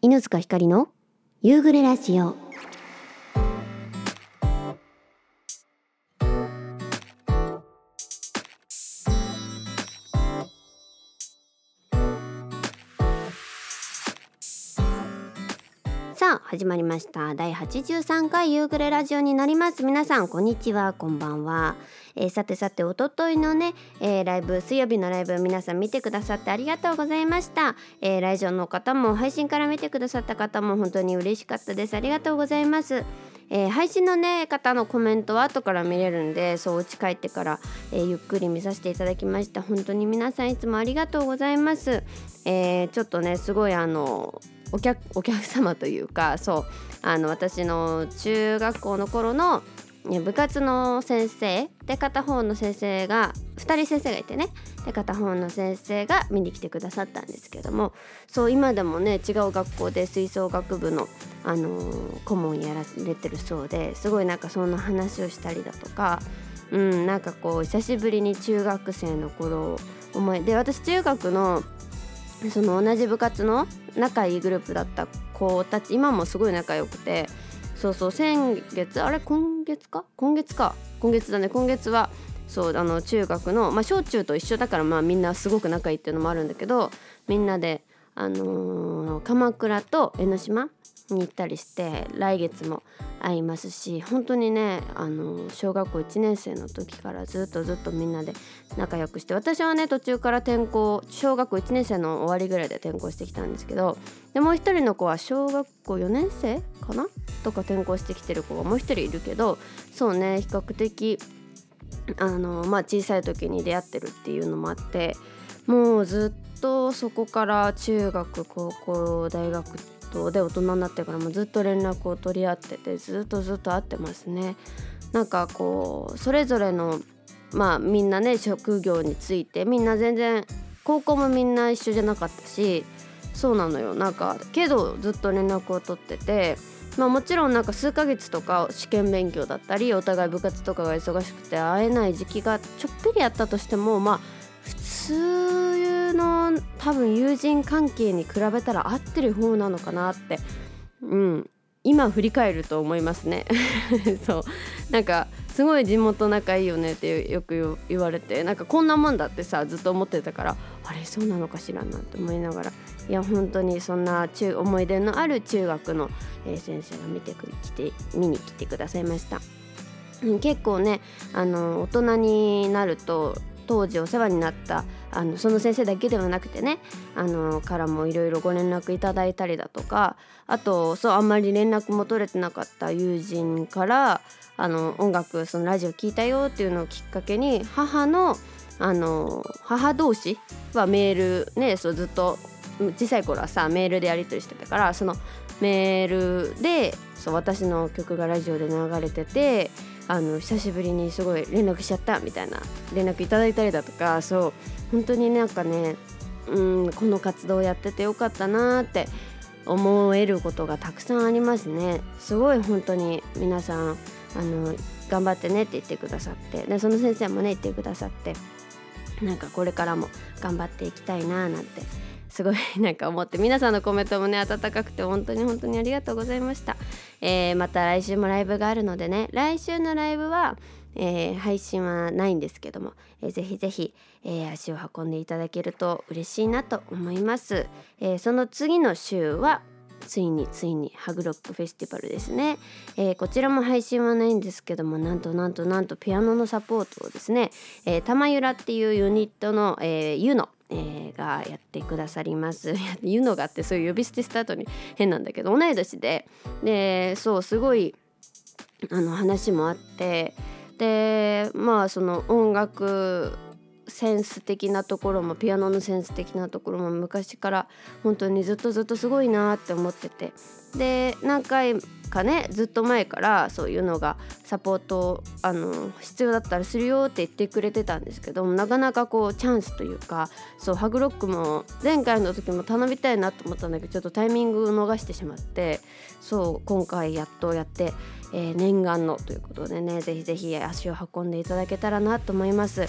犬塚ひかりの夕暮れラジオ。始まりました。第83回夕暮れラジオになります。皆さんこんにちは。こんばんは、えーさてさておとといのね、えーライブ水曜日のライブ皆さん見てくださってありがとうございました、えー来場の方も配信から見てくださった方も本当に嬉しかったです。ありがとうございます。えー配信のね方のコメントは後から見れるんでそうお家帰ってから、えーゆっくり見させていただきました。本当に皆さんいつもありがとうございます、えーちょっとねすごいあのお客お客様というかそうあの私の中学校の頃の部活の先生で片方の先生が2人先生がいてねで片方の先生が見に来てくださったんですけどもそう今でもね違う学校で吹奏楽部の、あのー顧問やられてるそうですごいなんかそんな話をしたりだとか、うん、なんかこう久しぶりに中学生の頃を思いで私中学のその同じ部活の仲いいグループだった子たち今もすごい仲良くてそうそう先月あれ今月か？今月か。今月だね。今月はそうあの中学のまあ小中と一緒だからまあみんなすごく仲いいっていうのもあるんだけどみんなであのー鎌倉と江ノ島に行ったりして来月も会いますし本当にねあの小学校1年生の時からずっとずっとみんなで仲良くして私はね途中から転校小学校1年生の終わりぐらいで転校してきたんですけどでもう一人の子は小学校4年生かな？とか転校してきてる子がもう一人いるけどそうね比較的あの、まあ、小さい時に出会ってるっていうのもあってもうずっとそこから中学高校大学ってとで大人になってからもずっと連絡を取り合っててずっとずっと会ってますね。なんかこうそれぞれのまあみんなね職業についてみんな全然高校もみんな一緒じゃなかったしそうなのよなんかけどずっと連絡を取っててまあもちろんなんか数ヶ月とか試験勉強だったりお互い部活とかが忙しくて会えない時期がちょっぴりあったとしてもまあ通の多分友人関係に比べたら合ってる方なのかなってうん今振り返ると思いますね。そう。なんかすごい地元仲いいよねってよく言われてなんかこんなもんだってさずっと思ってたからあれそうなのかしらなって思いながら。いや本当にそんな中思い出のある中学の、え先生が見てく来て見に来てくださいました。結構ねあの大人になると当時お世話になったあのその先生だけではなくてねあのからもいろいろご連絡いただいたりだとかあとそうあんまり連絡も取れてなかった友人からあの音楽そのラジオ聞いたよっていうのをきっかけに母のあの母同士はメールねそうずっと小さい頃はさメールでやり取りしてたからそのメールでそう私の曲がラジオで流れててあの久しぶりにすごい連絡しちゃったみたいな連絡いただいたりだとかそう本当になんかねうんこの活動やっててよかったなーって思えることがたくさんありますね。すごい本当に皆さんあの頑張ってねって言ってくださってでその先生もね言ってくださってなんかこれからも頑張っていきたいなーなんてすごいなんか思って皆さんのコメントもね温かくて本当に本当にありがとうございました、えーまた来週もライブがあるのでね来週のライブは、えー配信はないんですけども、えーぜひぜひ、え足を運んでいただけると嬉しいなと思います、えその次の週はついについにハグロックフェスティバルですね、えーこちらも配信はないんですけどもなんとなんとなんとピアノのサポートをですね、えー、玉ゆらっていうユニットの、えー、ユノえーがやってくださります。ユノがあってそういう呼び捨てした後に変なんだけど同い年で。でそうすごいあの話もあって。でまあその音楽センス的なところもピアノのセンス的なところも昔から本当にずっとずっとすごいなって思ってて。で何回かねずっと前からそういうのがサポートあの必要だったらするよって言ってくれてたんですけどなかなかこうチャンスというかそうハグロックも前回の時も頼みたいなと思ったんだけどちょっとタイミングを逃してしまってそう今回やっとやって、えー念願のということでねぜひぜひ足を運んでいただけたらなと思います。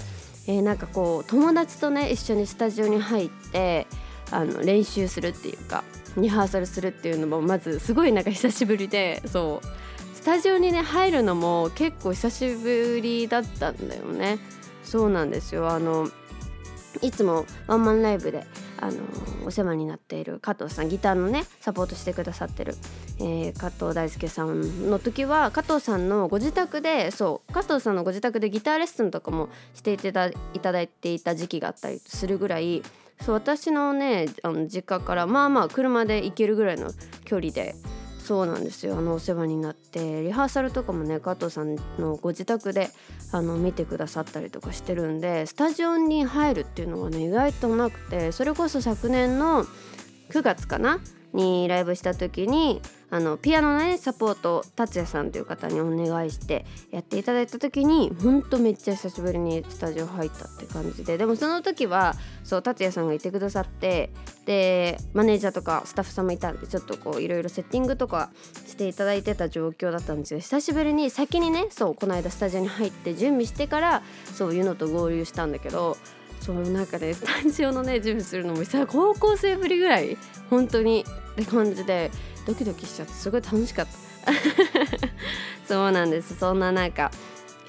えーなんかこう友達とね一緒にスタジオに入ってあの練習するっていうかリハーサルするっていうのもまずすごいなんか久しぶりでそう。スタジオにね入るのも結構久しぶりだったんだよね。そうなんですよ。あのいつもワンマンライブであのお世話になっている加藤さんギターのねサポートしてくださってる、えー、加藤大輔さんの時は加藤さんのご自宅でそう加藤さんのご自宅でギターレッスンとかもしていただいていた時期があったりするぐらいそう私のねあの実家からまあまあ車で行けるぐらいの距離でそうなんですよ。あのお世話になってリハーサルとかもね加藤さんのご自宅であの見てくださったりとかしてるんでスタジオに入るっていうのがね意外となくてそれこそ昨年の9月かな？にライブした時にあのピアノのねサポート達也さんという方にお願いしてやっていただいた時にほんとめっちゃ久しぶりにスタジオ入ったって感じで。でもその時はそう達也さんがいてくださってでマネージャーとかスタッフさんもいたんでちょっとこういろいろセッティングとかしていただいてた状況だったんですよ。久しぶりに先にねそうこの間スタジオに入って準備してからそういうのと合流したんだけどそうなんかねスタジオのね準備するのもさ高校生ぶりぐらい本当にって感じでドキドキしちゃってすごい楽しかった。そうなんです。そんななんか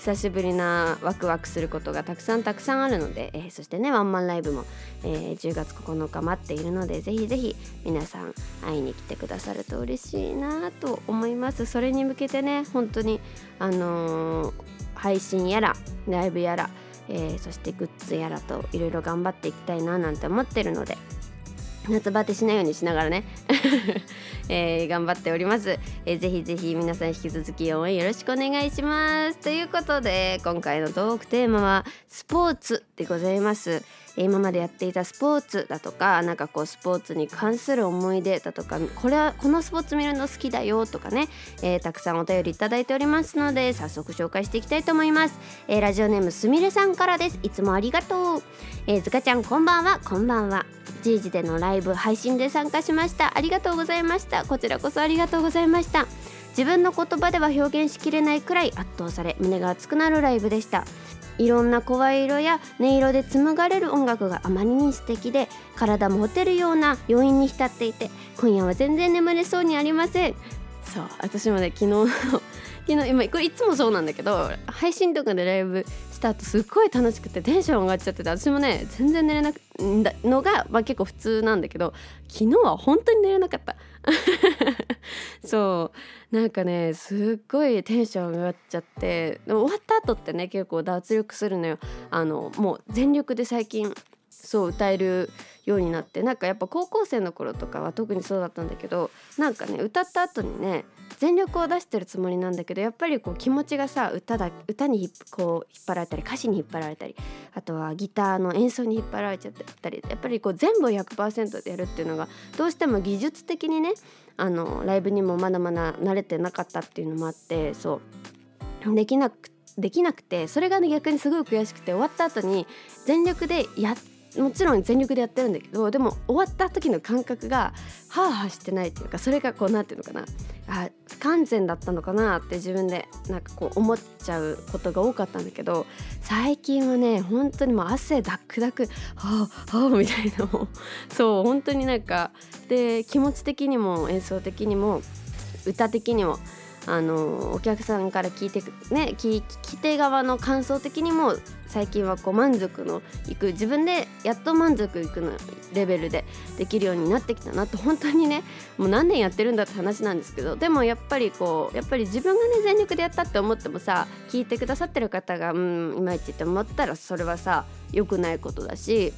久しぶりなワクワクすることがたくさんたくさんあるので、えー、そしてねワンマンライブも、えー、10月9日待っているのでぜひぜひ皆さん会いに来てくださると嬉しいなと思います。それに向けてね本当にあのー、配信やらライブやら、えそしてグッズやらといろいろ頑張っていきたいななんて思ってるので夏バテしないようにしながらね、えー、頑張っております、えー、ぜひぜひ皆さん引き続き応援よろしくお願いします。ということで今回のトークテーマはスポーツでございます。今までやっていたスポーツだとかなんかこうスポーツに関する思い出だとかこれはこのスポーツ見るの好きだよとかね、えー、たくさんお便りいただいておりますので早速紹介していきたいと思います、えー、ラジオネームすみれさんからです。いつもありがとう、えー、ずかちゃんこんばんは。こんばんは。10時でのライブ配信で参加しました。ありがとうございました。こちらこそありがとうございました。自分の言葉では表現しきれないくらい圧倒され胸が熱くなるライブでした。いろんな声色や音色で紡がれる音楽があまりに素敵で体もほてるような余韻に浸っていて今夜は全然眠れそうにありません。そう私もね昨日の 昨日今これいつもそうなんだけど配信とかでライブした後すっごい楽しくてテンション上がっちゃってて私もね全然寝れなくのが、まあ、結構普通なんだけど昨日は本当に寝れなかった。そう。なんかねすっごいテンション上がっちゃってで終わった後ってね結構脱力するのよ。あのもう全力で最近そう歌えるようになって。なんかやっぱ高校生の頃とかは特にそうだったんだけどなんかね歌った後にね全力を出してるつもりなんだけどやっぱりこう気持ちがさ歌だ歌にこう引っ張られたり歌詞に引っ張られたりあとはギターの演奏に引っ張られちゃったりやっぱりこう全部を100%でやるっていうのがどうしても技術的にねあのライブにもまだまだ慣れてなかったっていうのもあってそう。できなくできなくてそれがね逆にすごい悔しくて終わった後に全力でやってもちろん全力でやってるんだけどでも終わった時の感覚がハーハーしてないっていうかそれがこう何て言うのかな。あ不完全だったのかなって自分でなんかこう思っちゃうことが多かったんだけど最近はね本当にもう汗ダックダクはあはあみたいな そう本当になんかで気持ち的にも演奏的にも歌的にもあのお客さんから聞いてね聞き手側の感想的にも最近はこう満足のいく自分でやっと満足いくのレベルでできるようになってきたなと本当にねもう何年やってるんだって話なんですけど でもやっぱりこうやっぱり自分がね全力でやったって思ってもさ聞いてくださってる方がうんいまいちって思ったらそれはさ良くないことだし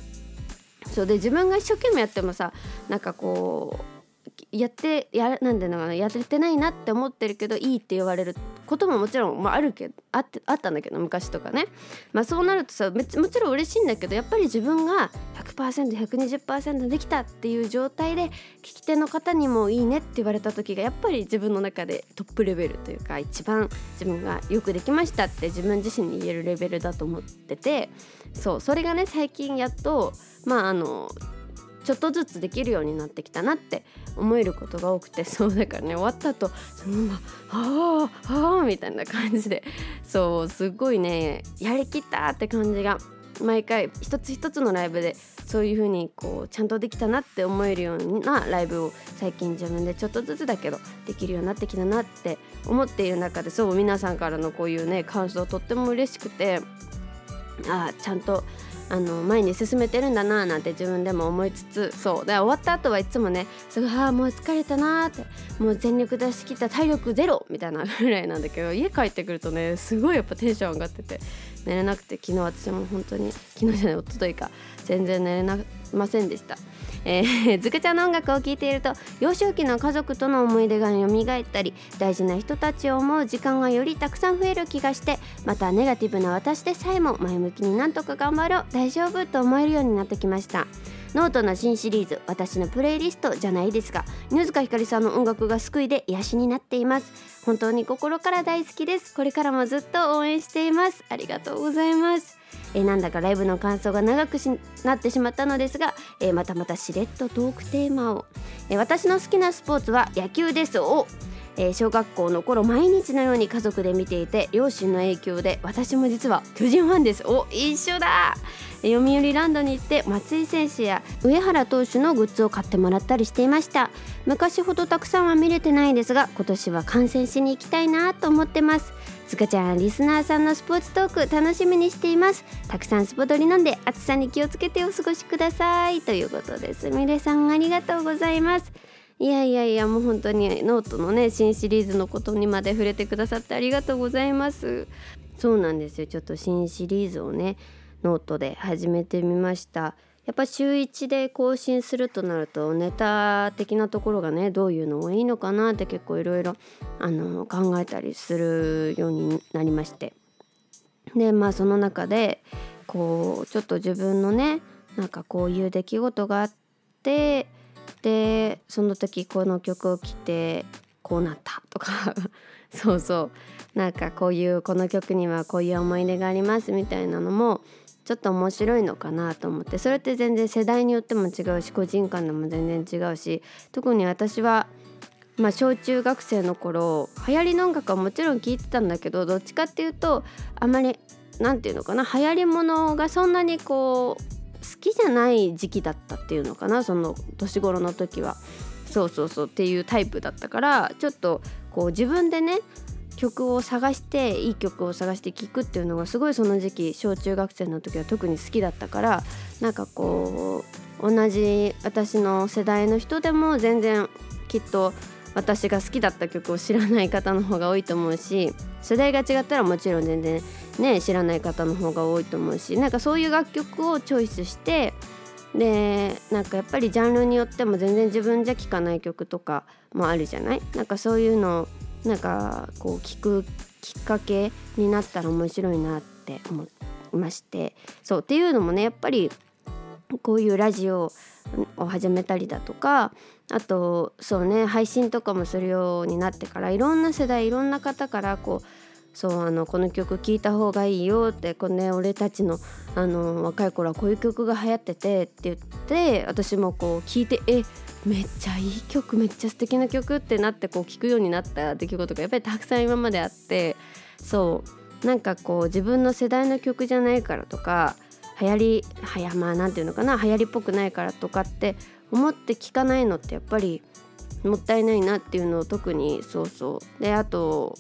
そうで自分が一生懸命やってもさなんかこうやってやなんていうのかなやれてないなって思ってるけどいいって言われることももちろん、まあ、あるけどあっあったんだけど昔とかね、まあ、そうなるとさもちろん嬉しいんだけどやっぱり自分が 100%120% できたっていう状態で聞き手の方にもいいねって言われた時がやっぱり自分の中でトップレベルというか一番自分がよくできましたって自分自身に言えるレベルだと思ってて。そうそれがね最近やっとまああのちょっとずつできるようになってきたなって思えることが多くて そうだからね終わった後そのまま「はあはあ」みたいな感じで。そうすごいねやりきったって感じが毎回一つ一つのライブでそういう風にこうちゃんとできたなって思えるようなライブを最近自分でちょっとずつだけどできるようになってきたなって思っている中でそう皆さんからのこういうね感想とっても嬉しくてああちゃんとあの前に進めてるんだななんて自分でも思いつつそうで終わった後はいつもねすごいああもう疲れたなーってもう全力出し切った体力ゼロみたいなぐらいなんだけど家帰ってくるとねすごいやっぱテンション上がってて寝れなくて昨日私も本当に昨日じゃない一昨日か全然寝れな ませんでした。えー、ずくちゃんの音楽を聴いていると幼少期の家族との思い出が蘇ったり大事な人たちを思う時間がよりたくさん増える気がしてまたネガティブな私でさえも前向きになんとか頑張ろう。大丈夫と思えるようになってきました。ノートの新シリーズ「私のプレイリスト」じゃないですが犬塚ひかりさんの音楽が救いで癒しになっています。本当に心から大好きです。これからもずっと応援しています。ありがとうございます。えなんだかライブの感想が長くなってしまったのですが、えまたまたしれっとトークテーマを、え私の好きなスポーツは野球です。をえー、小学校の頃毎日のように家族で見ていて両親の影響で私も実は巨人ファンです。お一緒だ。読売ランドに行って松井選手や上原投手のグッズを買ってもらったりしていました。昔ほどたくさんは見れてないですが今年は観戦しに行きたいなと思ってます。つかちゃんリスナーさんのスポーツトーク楽しみにしています。たくさんスポドリ飲んで暑さに気をつけてお過ごしください。ということです。みれさんありがとうございます。いやいやいやもう本当にノートのね新シリーズのことにまで触れてくださってありがとうございます。そうなんですよ。ちょっと新シリーズをねノートで始めてみました。やっぱ週1で更新するとなるとネタ的なところがねどういうのがいいのかなって結構いろいろ考えたりするようになりまして。でまあその中でこうちょっと自分のねなんかこういう出来事があってでその時この曲を聴いてこうなったとか。そうそう。なんかこういうこの曲にはこういう思い出がありますみたいなのもちょっと面白いのかなと思ってそれって全然世代によっても違うし個人間でも全然違うし特に私はまあ小中学生の頃流行りの音楽はもちろん聴いてたんだけどどっちかっていうとあまり何て言うのかな流行りものがそんなにこう好きじゃない時期だったっていうのかなその年頃の時は。そうそうそうっていうタイプだったからちょっとこう自分でね曲を探していい曲を探して聴くっていうのがすごいその時期小中学生の時は特に好きだったからなんかこう同じ私の世代の人でも全然きっと私が好きだった曲を知らない方の方が多いと思うし世代が違ったらもちろん全然ね知らない方の方が多いと思うしなんかそういう楽曲をチョイスしてでなんかやっぱりジャンルによっても全然自分じゃ聴かない曲とかもあるじゃない？なんかそういうのなんかこう聞くきっかけになったら面白いなって思いまして。そうっていうのもねやっぱりこういうラジオを始めたりだとかあとそうね配信とかもするようになってからいろんな世代いろんな方からこうそうあのこの曲聴いた方がいいよってこの、ね、俺たちのあの若い頃はこういう曲が流行っててって言って私もこう聞いてえめっちゃいい曲めっちゃ素敵な曲ってなってこう聴くようになった出来事がやっぱりたくさん今まであってそうなんかこう自分の世代の曲じゃないからとか流行りはやまあ何て言うのかな流行りっぽくないからとかって思って聞かないのってやっぱりもったいないなっていうのを特にそうそう。であと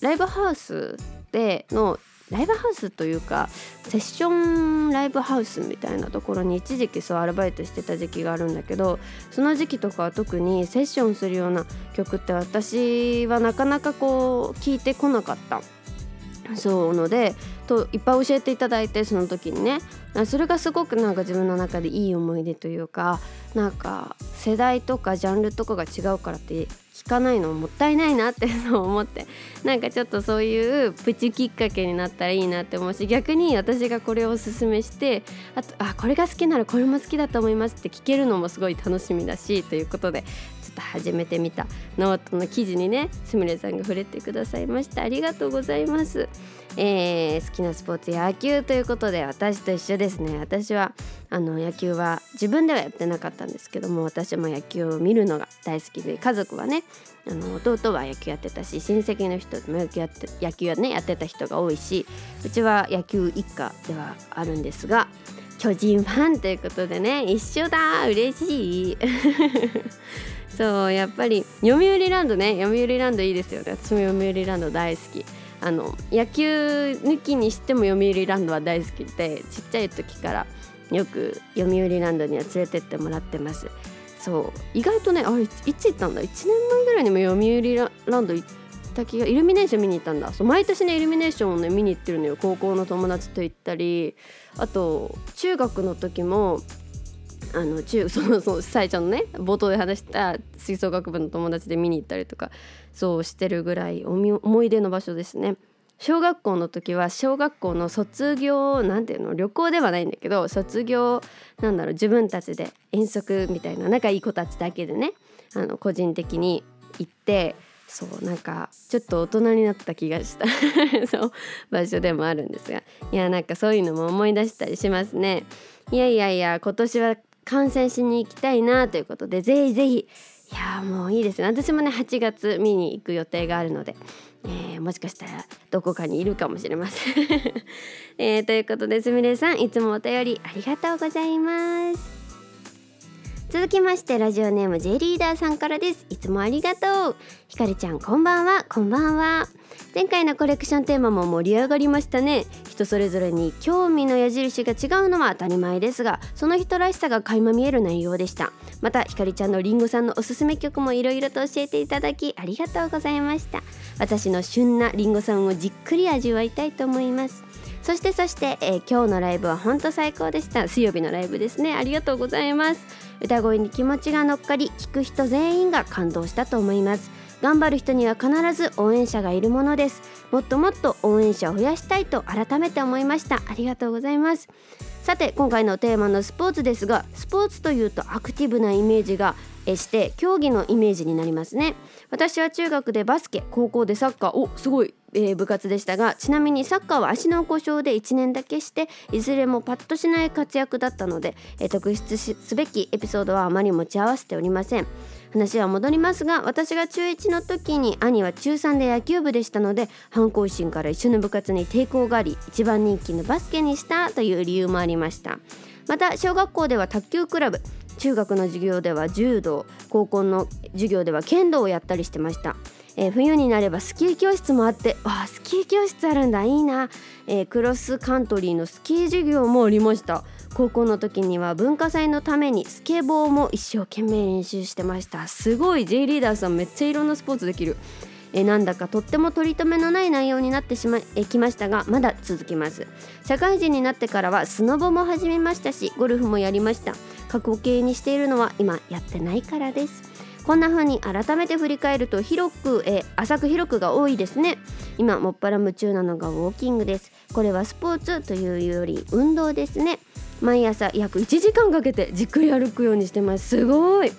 ライブハウスでのライブハウスというかセッションライブハウスみたいなところに一時期そうアルバイトしてた時期があるんだけどその時期とかは特にセッションするような曲って私はなかなかこう聞いてこなかった。そうのでといっぱい教えていただいてその時にね。それがすごくなんか自分の中でいい思い出というかなんか世代とかジャンルとかが違うからって聞かないのもったいないなって思って なんかちょっとそういうプチきっかけになったらいいなって思うし逆に私がこれをおすすめしてあとあこれが好きならこれも好きだと思いますって聞けるのもすごい楽しみだしということでょっと始めてみた。ノートの記事にねすみれさんが触れてくださいました。ありがとうございます。えー、好きなスポーツ野球ということで私と一緒ですね。私はあの野球は自分ではやってなかったんですけども私も野球を見るのが大好きで家族はねあの弟は野球やってたし親戚の人も野球やって野球はねやってた人が多いしうちは野球一家ではあるんですが巨人ファンということでね一緒だ嬉しい。そうやっぱり読売ランドね。読売ランドいいですよね。私も読売ランド大好き。あの野球抜きにしても読売ランドは大好きでちっちゃい時からよく読売ランドには連れてってもらってます。そう意外とねあれいつ行ったんだ？1年前ぐらいにも読売ランド行った気がイルミネーション見に行ったんだ。そう毎年ねイルミネーションをね見に行ってるのよ。高校の友達と行ったりあと中学の時もあの中その そうさえちゃんのね冒頭で話した吹奏楽部の友達で見に行ったりとかそうしてるぐらい思い出の場所ですね。小学校の時は小学校の卒業なんていうの旅行ではないんだけど卒業なんだろう自分たちで遠足みたいな仲いい子たちだけでねあの個人的に行ってそうなんかちょっと大人になった気がした。そう場所でもあるんですが。いやなんかそういうのも思い出したりしますね。いやいやいや今年は観戦しに行きたいなということでぜひぜひ。いやもういいですね。私もね8月見に行く予定があるので、えー、もしかしたらどこかにいるかもしれません、えー、ということですみれさんいつもお便りありがとうございます。続きましてラジオネーム J リーダーさんからです。いつもありがとう。ひかりちゃんこんばんは。こんばんは。前回のコレクションテーマも盛り上がりましたね。人それぞれに興味の矢印が違うのは当たり前ですがその人らしさが垣間見える内容でした。またひかりちゃんのりんごさんのおすすめ曲もいろいろと教えていただきありがとうございました。私の旬なりんごさんをじっくり味わいたいと思います。そしてそして、えー、今日のライブは本当最高でした。水曜日のライブですね。ありがとうございます。歌声に気持ちが乗っかり聞く人全員が感動したと思います。頑張る人には必ず応援者がいるものです。もっともっと応援者を増やしたいと改めて思いました。ありがとうございます。さて今回のテーマのスポーツですがスポーツというとアクティブなイメージがして競技のイメージになりますね。私は中学でバスケ高校でサッカー。おすごい、えー、部活でしたがちなみにサッカーは足の故障で1年だけしていずれもパッとしない活躍だったので、えー、特筆すべきエピソードはあまり持ち合わせておりません。話は戻りますが私が中1の時に兄は中3で野球部でしたので反抗心から一緒の部活に抵抗があり一番人気のバスケにしたという理由もありました。また小学校では卓球クラブ中学の授業では柔道高校の授業では剣道をやったりしてました、えー、冬になればスキー教室もあってわあスキー教室あるんだいいな、えー、クロスカントリーのスキー授業もありました。高校の時には文化祭のためにスケボーも一生懸命練習してました。すごい J リーダーさんめっちゃいろんなスポーツできる。えなんだかとっても取り留めのない内容になってしまいきましたがまだ続きます。社会人になってからはスノボも始めましたしゴルフもやりました。過去形にしているのは今やってないからです。こんな風に改めて振り返ると広く、え浅く広くが多いですね。今もっぱら夢中なのがウォーキングです。これはスポーツというより運動ですね。毎朝約1時間かけてじっくり歩くようにしてます。すごい。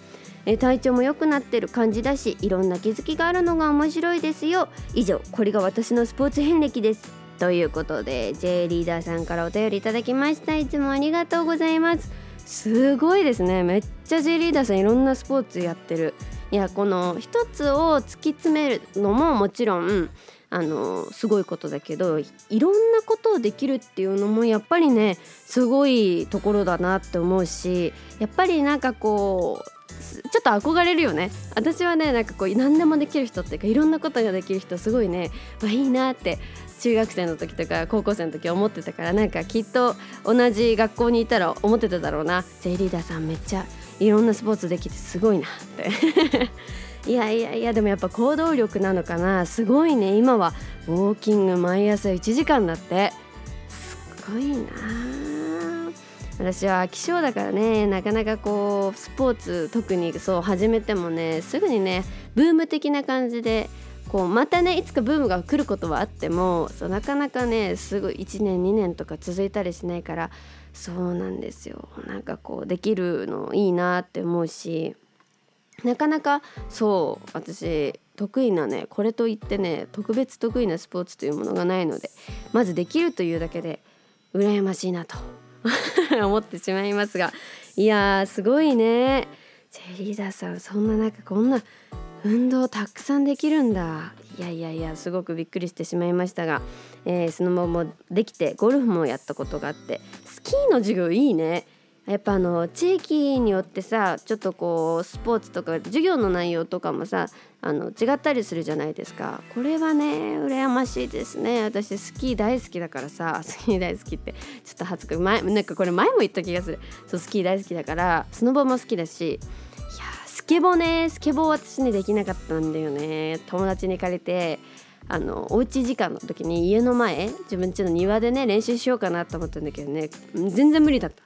え体調も良くなってる感じだしいろんな気づきがあるのが面白いですよ。以上これが私のスポーツ遍歴です。ということで J リーダーさんからお便りいただきました。いつもありがとうございます。すごいですね。めっちゃ J リーダーさんいろんなスポーツやってる。いやこの一つを突き詰めるのももちろんあのすごいことだけどいろんなことをできるっていうのもやっぱりねすごいところだなって思うしやっぱりなんかこうちょっと憧れるよね。私はねなんかこう何でもできる人っていうかいろんなことができる人すごいね、まあ、いいなって中学生の時とか高校生の時思ってたからなんかきっと同じ学校にいたら思ってただろうな。J リーダーさんめっちゃいろんなスポーツできてすごいなって。いやいやいやでもやっぱ行動力なのかな。すごいね。今はウォーキング毎朝1時間だって。すごいな。私は気象だからね。なかなかこうスポーツ特にそう始めてもねすぐにねブーム的な感じでこうまたねいつかブームが来ることはあってもそうなかなかねすぐ1年2年とか続いたりしないからそうなんですよ。なんかこうできるのいいなって思うしなかなかそう私得意なねこれといってね特別得意なスポーツというものがないのでまずできるというだけで羨ましいなと 思ってしまいますがいやすごいね。ジェリーダーさんそんな中こんな運動たくさんできるんだ。いやいやいやすごくびっくりしてしまいましたが、えー、スノボもできてゴルフもやったことがあってスキーの授業いいね。やっぱあの地域によってさちょっとこうスポーツとか授業の内容とかもさあの違ったりするじゃないですか。これはね羨ましいですね。私スキー大好きだからさ スキー大好きってちょっと恥ずかしい。前なんかこれ前も言った気がする。そうスキー大好きだからスノボも好きだしスケボーね。スケボー私ねできなかったんだよね。友達に借りてあのおうち時間の時に家の前自分家の庭でね練習しようかなと思ったんだけどね。全然無理だった。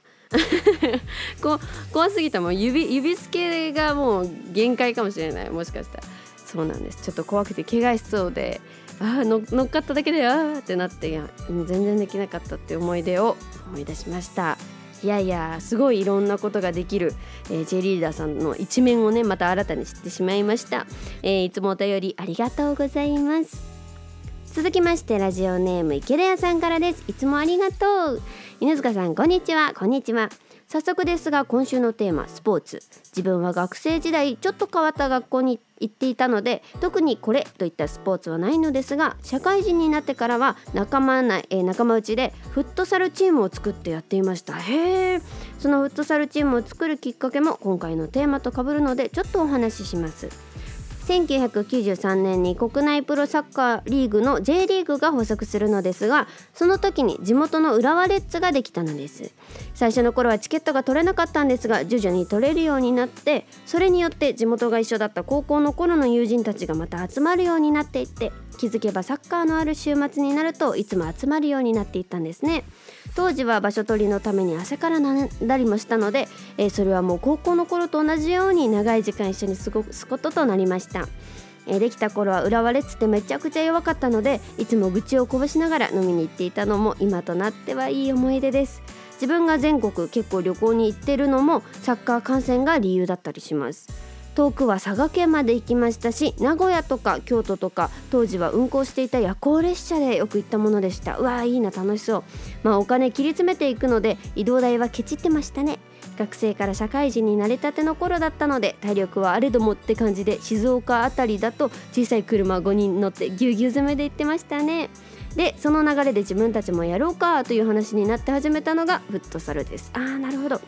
こ怖すぎた。もう指指つけがもう限界かもしれない。もしかしたら。そうなんです。ちょっと怖くて怪我しそうでああ乗っかっただけでああってなって全然できなかったって思い出を思い出しました。いやいやすごいいろんなことができる、えー、J リーダーさんの一面をねまた新たに知ってしまいました、えー、いつもお便りありがとうございます。続きましてラジオネーム池田屋さんからです。いつもありがとう。犬塚さんこんにちは。こんにちは。早速ですが今週のテーマスポーツ。自分は学生時代ちょっと変わった学校に行っていたので特にこれといったスポーツはないのですが社会人になってからは仲間内、えー、仲間内でフットサルチームを作ってやっていました。へえそのフットサルチームを作るきっかけも今回のテーマとかぶるのでちょっとお話しします。1993年に国内プロサッカーリーグの J リーグが発足するのですがその時に地元の浦和レッズができたのです。最初の頃はチケットが取れなかったんですが徐々に取れるようになってそれによって地元が一緒だった高校の頃の友人たちがまた集まるようになっていって気づけばサッカーのある週末になるといつも集まるようになっていったんですね。当時は場所取りのために朝から並んだりもしたので、えー、それはもう高校の頃と同じように長い時間一緒に過ごすこととなりました。え、できた頃は浦和レッズってめちゃくちゃ弱かったのでいつも愚痴をこぼしながら飲みに行っていたのも今となってはいい思い出です。自分が全国結構旅行に行ってるのもサッカー観戦が理由だったりします。遠くは佐賀県まで行きましたし名古屋とか京都とか当時は運行していた夜行列車でよく行ったものでした。うわーいいな楽しそう。まあお金切り詰めていくので移動代はケチってましたね。学生から社会人になりたての頃だったので体力はあれどもって感じで静岡あたりだと小さい車5人乗ってぎゅうぎゅう詰めで行ってましたね。でその流れで自分たちもやろうかという話になって始めたのがフットサルです。あーなるほど。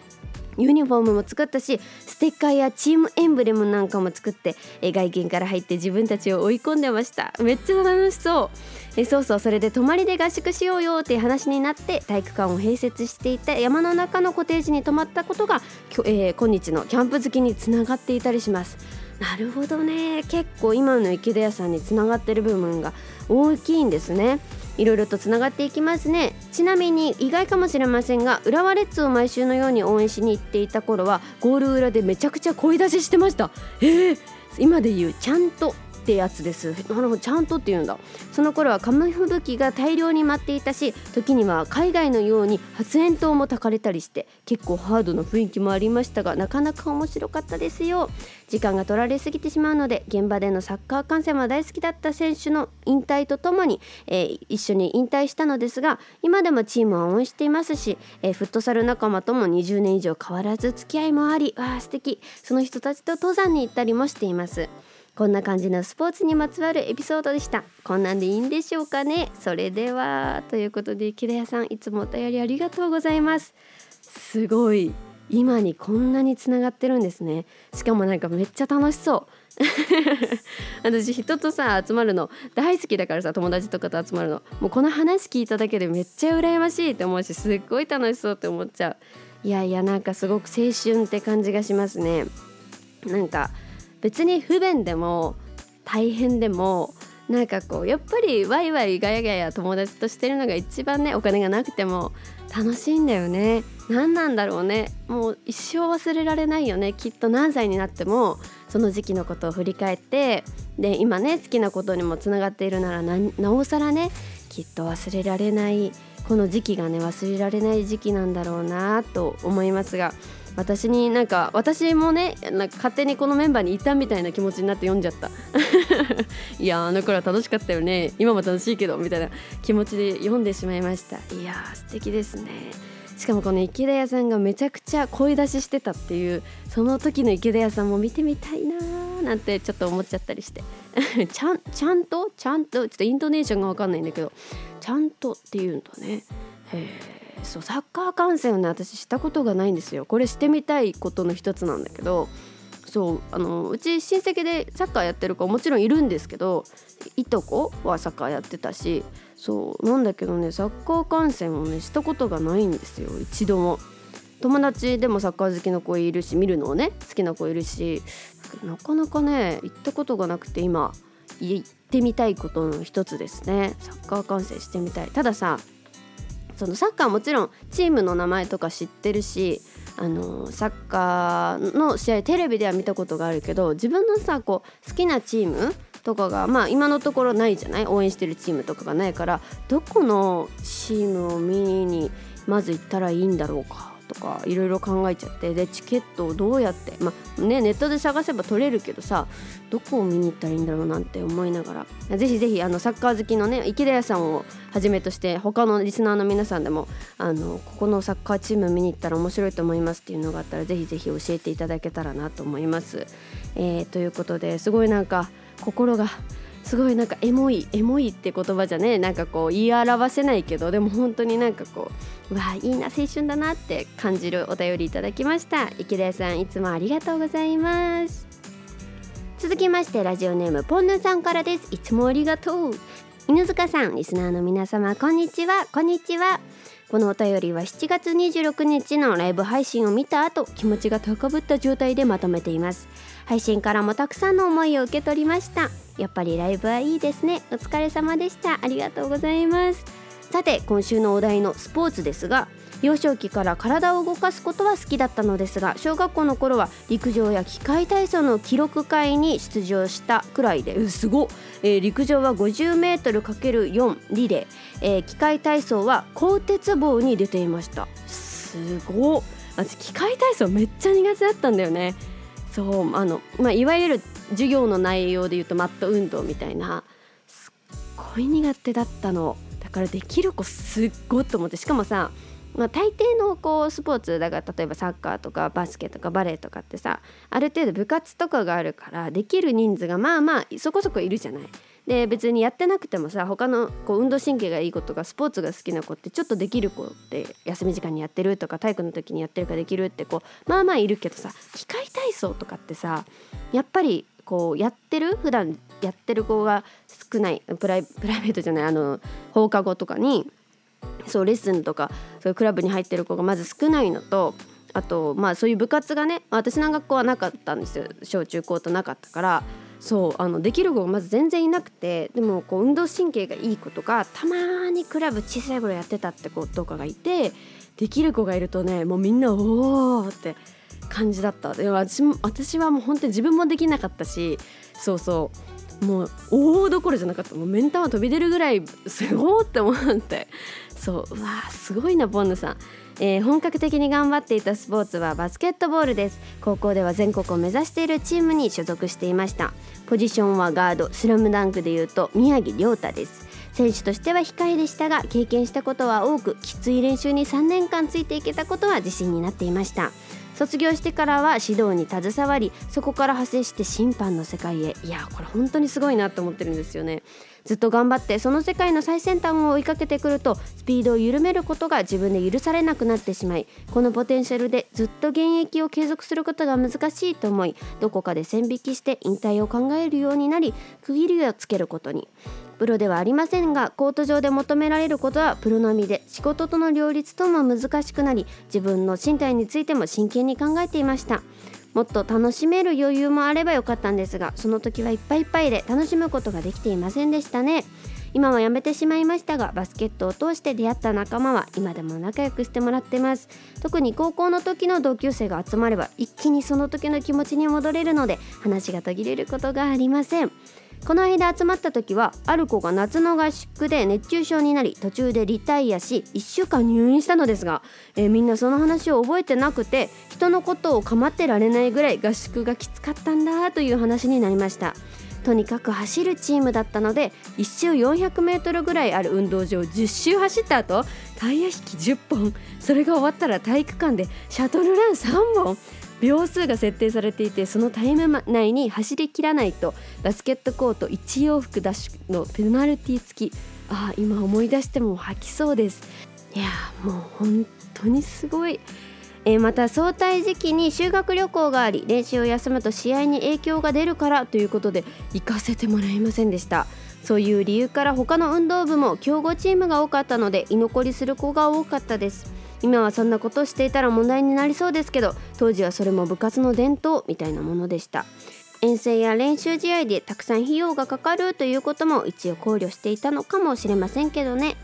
ユニフォームも作ったしステッカーやチームエンブレムなんかも作ってえ外見から入って自分たちを追い込んでました。めっちゃ楽しそう。えそうそう。それで泊まりで合宿しようよっていう話になって体育館を併設していた山の中のコテージに泊まったことが、えー、今日のキャンプ好きにつながっていたりします。なるほどね。結構今の池田屋さんにつながってる部分が大きいんですね。いろいろとつながっていきますね。ちなみに意外かもしれませんが浦和レッズを毎週のように応援しに行っていた頃はゴール裏でめちゃくちゃ声出ししてました。えー、今で言うちゃんとってやつです。なるほどちゃんとって言うんだ。その頃はカム吹雪が大量に舞っていたし時には海外のように発煙筒も焚かれたりして結構ハードな雰囲気もありましたがなかなか面白かったですよ。時間が取られすぎてしまうので現場でのサッカー観戦も大好きだった選手の引退とともに、えー、一緒に引退したのですが今でもチームは応援していますし、えー、フットサル仲間とも20年以上変わらず付き合いもありわあ素敵。その人たちと登山に行ったりもしています。こんな感じのスポーツにまつわるエピソードでした。こんなんでいいんでしょうかね。それではということで木田屋さんいつもお便りありがとうございます。すごい。今にこんなにつながってるんですね。しかもなんかめっちゃ楽しそう。私人とさ集まるの大好きだからさ友達とかと集まるの。もうこの話聞いただけでめっちゃ羨ましいって思うしすっごい楽しそうって思っちゃう。いやいやなんかすごく青春って感じがしますね。なんか別に不便でも大変でもなんかこうやっぱりワイワイガヤガヤ友達としてるのが一番ねお金がなくても楽しいんだよね。何なんだろうね。もう一生忘れられないよね。きっと何歳になってもその時期のことを振り返ってで今ね好きなことにもつながっているならなおさらねきっと忘れられない。この時期がね忘れられない時期なんだろうなと思いますが私になんか私もねなんか勝手にこのメンバーにいたみたいな気持ちになって読んじゃった。いやあの頃は楽しかったよね。今も楽しいけどみたいな気持ちで読んでしまいました。いや素敵ですね。しかもこの池田屋さんがめちゃくちゃ声出ししてたっていうその時の池田屋さんも見てみたいなーなんてちょっと思っちゃったりして。ちゃんちゃんと？ちゃんと？ちょっとイントネーションが分かんないんだけど。ちゃんとっていうんだね。へえそうサッカー観戦をね私したことがないんですよ。これしてみたいことの一つなんだけどそうあのうち親戚でサッカーやってる子もちろんいるんですけどいとこはサッカーやってたしそうなんだけどねサッカー観戦をねしたことがないんですよ一度も。友達でもサッカー好きの子いるし見るのをね好きな子いるしなかなかね行ったことがなくて今行ってみたいことの一つですね。サッカー観戦してみたい。たださそのサッカーもちろんチームの名前とか知ってるしあのサッカーの試合テレビでは見たことがあるけど自分のさこう好きなチームとかがまあ今のところないじゃない？応援してるチームとかがないからどこのチームを見にまず行ったらいいんだろうか？とかいろいろ考えちゃってでチケットをどうやってまあねネットで探せば取れるけどさどこを見に行ったらいいんだろうなんて思いながらぜひぜひあのサッカー好きのね池田屋さんをはじめとして他のリスナーの皆さんでもあのここのサッカーチーム見に行ったら面白いと思いますっていうのがあったらぜひぜひ教えていただけたらなと思います。えー、ということですごいなんか心がすごいなんかエモいエモいって言葉じゃねなんかこう言い表せないけどでも本当になんかこうわあいいな青春だなって感じるお便りいただきました。池田さんいつもありがとうございます。続きましてラジオネームポンヌさんからです。いつもありがとう。犬塚さんリスナーの皆様こんにちは。こんにちは。このお便りは7月26日のライブ配信を見た後気持ちが高ぶった状態でまとめています。配信からもたくさんの思いを受け取りました。やっぱりライブはいいですね。お疲れ様でした。ありがとうございます。さて今週のお題のスポーツですが幼少期から体を動かすことは好きだったのですが小学校の頃は陸上や機械体操の記録会に出場したくらいですご、えー、陸上は 50m×4 リレー、えー、機械体操は鋼鉄棒に出ていました。すご私機械体操めっちゃ苦手だったんだよね。そうあの、まあ、いわゆる授業の内容で言うとマット運動みたいな。すっごい苦手だったの。だからできる子すっごいと思ってしかもさまあ、大抵のこうスポーツだから例えばサッカーとかバスケとかバレーとかってさある程度部活とかがあるからできる人数がまあまあそこそこいるじゃない。で別にやってなくてもさ他のこう運動神経がいい子とかスポーツが好きな子ってちょっとできる子って休み時間にやってるとか体育の時にやってるかできるってこうまあまあいるけどさ機械体操とかってさやっぱりこうやってる普段やってる子が少ないプライプライベートじゃないあの放課後とかにそうレッスンとかそういうクラブに入ってる子がまず少ないのとあとまあそういう部活がね私の学校はなかったんですよ。小中高となかったから。そうあのできる子がまず全然いなくてでもこう運動神経がいい子とかたまにクラブ小さい頃やってたって子とかがいてできる子がいるとねもうみんなおおって感じだった。で私も私はもう本当に自分もできなかったしそうそう。もう大どころじゃなかった。もう目ん玉飛び出るぐらいすごーって思って。そう。うわすごいなボンヌさん、えー、本格的に頑張っていたスポーツはバスケットボールです。高校では全国を目指しているチームに所属していました。ポジションはガードスラムダンクでいうと宮城亮太です。選手としては控えでしたが経験したことは多くきつい練習に3年間ついていけたことは自信になっていました。卒業してからは指導に携わりそこから派生して審判の世界へ。いやこれ本当にすごいなと思ってるんですよね。ずっと頑張ってその世界の最先端を追いかけてくるとスピードを緩めることが自分で許されなくなってしまいこのポテンシャルでずっと現役を継続することが難しいと思いどこかで線引きして引退を考えるようになり区切りをつけることに。プロではありませんがコート上で求められることはプロ並みで仕事との両立とも難しくなり自分の身体についても真剣に考えていました。もっと楽しめる余裕もあればよかったんですがその時はいっぱいいっぱいで楽しむことができていませんでしたね。今は辞めてしまいましたがバスケットを通して出会った仲間は今でも仲良くしてもらってます。特に高校の時の同級生が集まれば一気にその時の気持ちに戻れるので話が途切れることがありません。この間集まった時はある子が夏の合宿で熱中症になり途中でリタイアし1週間入院したのですが、えー、みんなその話を覚えてなくて人のことを構ってられないぐらい合宿がきつかったんだという話になりました。とにかく走るチームだったので1周 400m ぐらいある運動場を10周走った後タイヤ引き10本。それが終わったら体育館でシャトルラン3本。秒数が設定されていてそのタイム内に走りきらないとバスケットコート1往復ダッシュのペナルティ付き。あ今思い出しても吐きそうです。いやもう本当にすごい。えー、また早退時期に修学旅行があり練習を休むと試合に影響が出るからということで行かせてもらえませんでした。そういう理由から他の運動部も強豪チームが多かったので居残りする子が多かったです。今はそんなことをしていたら問題になりそうですけど当時はそれも部活の伝統みたいなものでした。遠征や練習試合でたくさん費用がかかるということも一応考慮していたのかもしれませんけどね。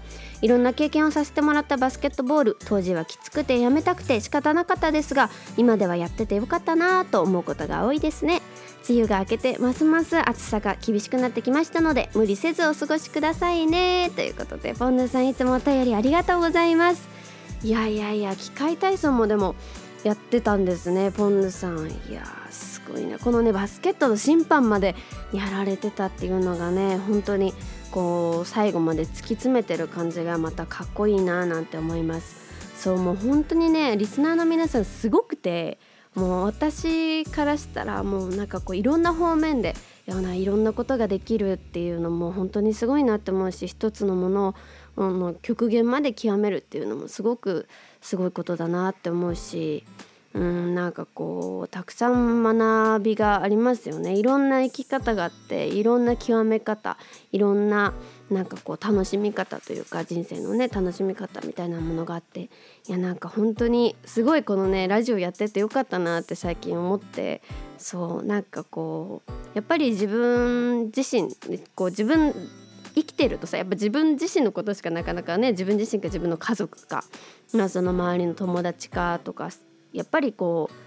いろんな経験をさせてもらったバスケットボール当時はきつくてやめたくて仕方なかったですが今ではやっててよかったなぁと思うことが多いですね。梅雨が明けてますます暑さが厳しくなってきましたので無理せずお過ごしくださいね。ということでポンヌさんいつもお便りありがとうございます。いやいやいや機械体操もでもやってたんですねポンヌさん。いやすごいねこのねバスケットの審判までやられてたっていうのがね本当にこう最後まで突き詰めてる感じがまたかっこいいななんて思います。そうもう本当にねリスナーの皆さんすごくてもう私からしたらもうなんかこういろんな方面でいやないろんなことができるっていうのも本当にすごいなって思うし一つのものを極限まで極めるっていうのもすごくすごいことだなって思うしうんなんかこうたくさん学びがありますよね。いろんな生き方があっていろんな極め方いろんななんかこう楽しみ方というか人生のね楽しみ方みたいなものがあっていやなんか本当にすごいこのねラジオやっててよかったなって最近思ってそうなんかこうやっぱり自分自身こう自分きてるとさやっぱ自分自身のことしかなかなかね自分自身か自分の家族か、まあ、その周りの友達かとかやっぱりこう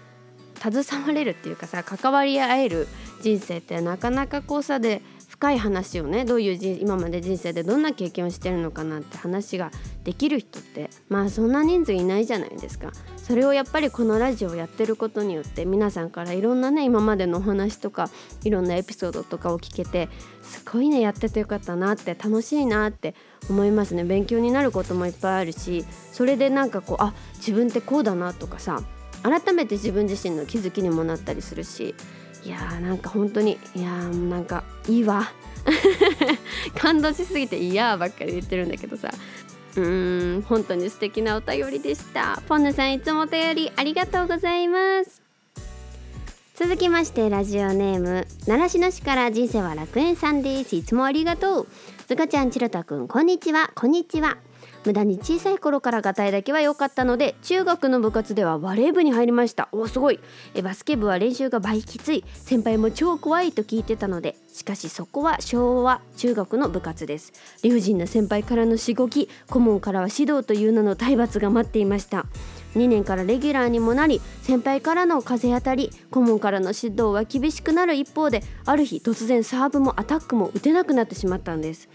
携われるっていうかさ関わり合える人生ってなかなかこうさで深い話をねどういう今まで人生でどんな経験をしてるのかなって話ができる人ってまあそんな人数いないじゃないですか。それをやっぱりこのラジオをやってることによって皆さんからいろんなね今までのお話とかいろんなエピソードとかを聞けてすごいねやっててよかったなって楽しいなって思いますね勉強になることもいっぱいあるしそれでなんかこうあ自分ってこうだなとかさ改めて自分自身の気づきにもなったりするしいやーなんか本当にいやーなんかいいわ。感動しすぎて「いや」ばっかり言ってるんだけどさ。うーん本当に素敵なお便りでした。ポンヌさんいつもお便りありがとうございます。続きましてラジオネーム習志野市から人生は楽園さんです。いつもありがとう。ずかちゃんちろたくんこんにちは。こんにちは。無駄に小さい頃からがたいだけは良かったので中学の部活ではバレー部に入りました。おすごい。えバスケ部は練習が倍きつい。先輩も超怖いと聞いてたのでしかしそこは昭和中学の部活です。理不尽な先輩からのしごき顧問からは指導という名の体罰が待っていました。2年からレギュラーにもなり先輩からの風当たり顧問からの指導は厳しくなる一方である日突然サーブもアタックも打てなくなってしまったんです。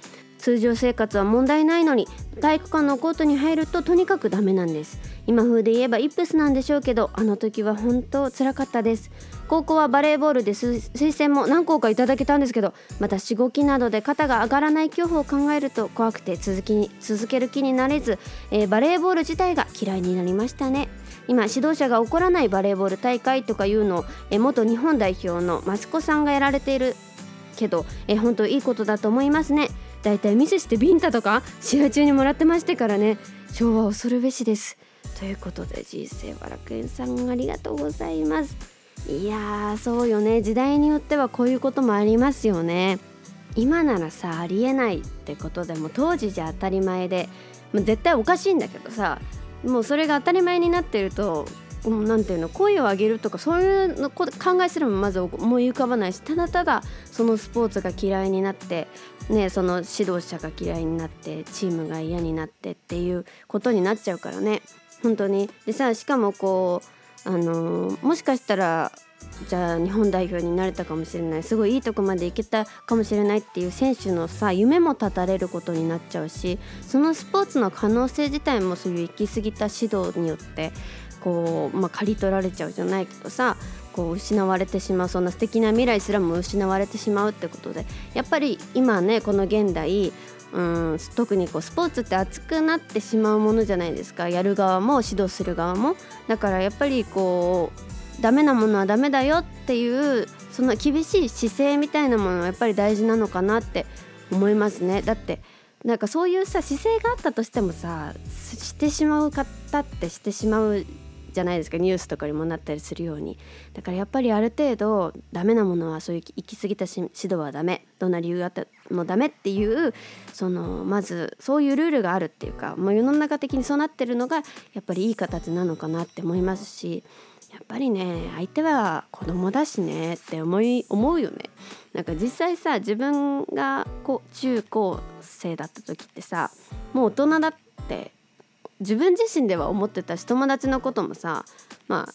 通常生活は問題ないのに体育館のコートに入るととにかくダメなんです。今風で言えばイップスなんでしょうけどあの時は本当つらかったです。高校はバレーボールで推薦も何校かいただけたんですけどまたしごきなどで肩が上がらない恐怖を考えると怖くて続きに続ける気になれず、えー、バレーボール自体が嫌いになりましたね。今指導者が起こらないバレーボール大会とかいうのを、えー、元日本代表の益子さんがやられているけど、えー、本当いいことだと思いますね。だいたいミセスってビンタとか試合中にもらってましてからね昭和恐るべしです。ということで人生は楽園さんありがとうございます。いやーそうよね。時代によってはこういうこともありますよね。今ならさありえないってことでも当時じゃ当たり前でま絶対おかしいんだけどさもうそれが当たり前になってると何ていうの声を上げるとかそういうの考えすらもまず思い浮かばないしただただそのスポーツが嫌いになってね、その指導者が嫌いになってチームが嫌になってっていうことになっちゃうからね本当に。でさしかもこう、あの、もしかしたらじゃあ日本代表になれたかもしれない。すごいいいとこまで行けたかもしれない。っていう選手のさ夢も絶たれることになっちゃうしそのスポーツの可能性自体もそういう行き過ぎた指導によってこう、まあ、刈り取られちゃうじゃないけどさこう失われてしまうそんな素敵な未来すらも失われてしまうってことでやっぱり今ねこの現代うん特にこうスポーツって熱くなってしまうものじゃないですか。やる側も指導する側も。だからやっぱりこうダメなものはダメだよっていうその厳しい姿勢みたいなものはやっぱり大事なのかなって思いますね。だってなんかそういうさ姿勢があったとしてもさしてしまう方ってしてしまうじゃないですかニュースとかにもなったりするように。だからやっぱりある程度ダメなものはそういう行き過ぎた指導はダメどんな理由があってもダメっていうそのまずそういうルールがあるっていうかもう世の中的にそうなってるのがやっぱりいい形なのかなって思いますしやっぱりね相手は子供だしねって思い思うよね。なんか実際さ自分がこう中高生だった時ってさもう大人だって自分自身では思ってたし友達のこともさまあ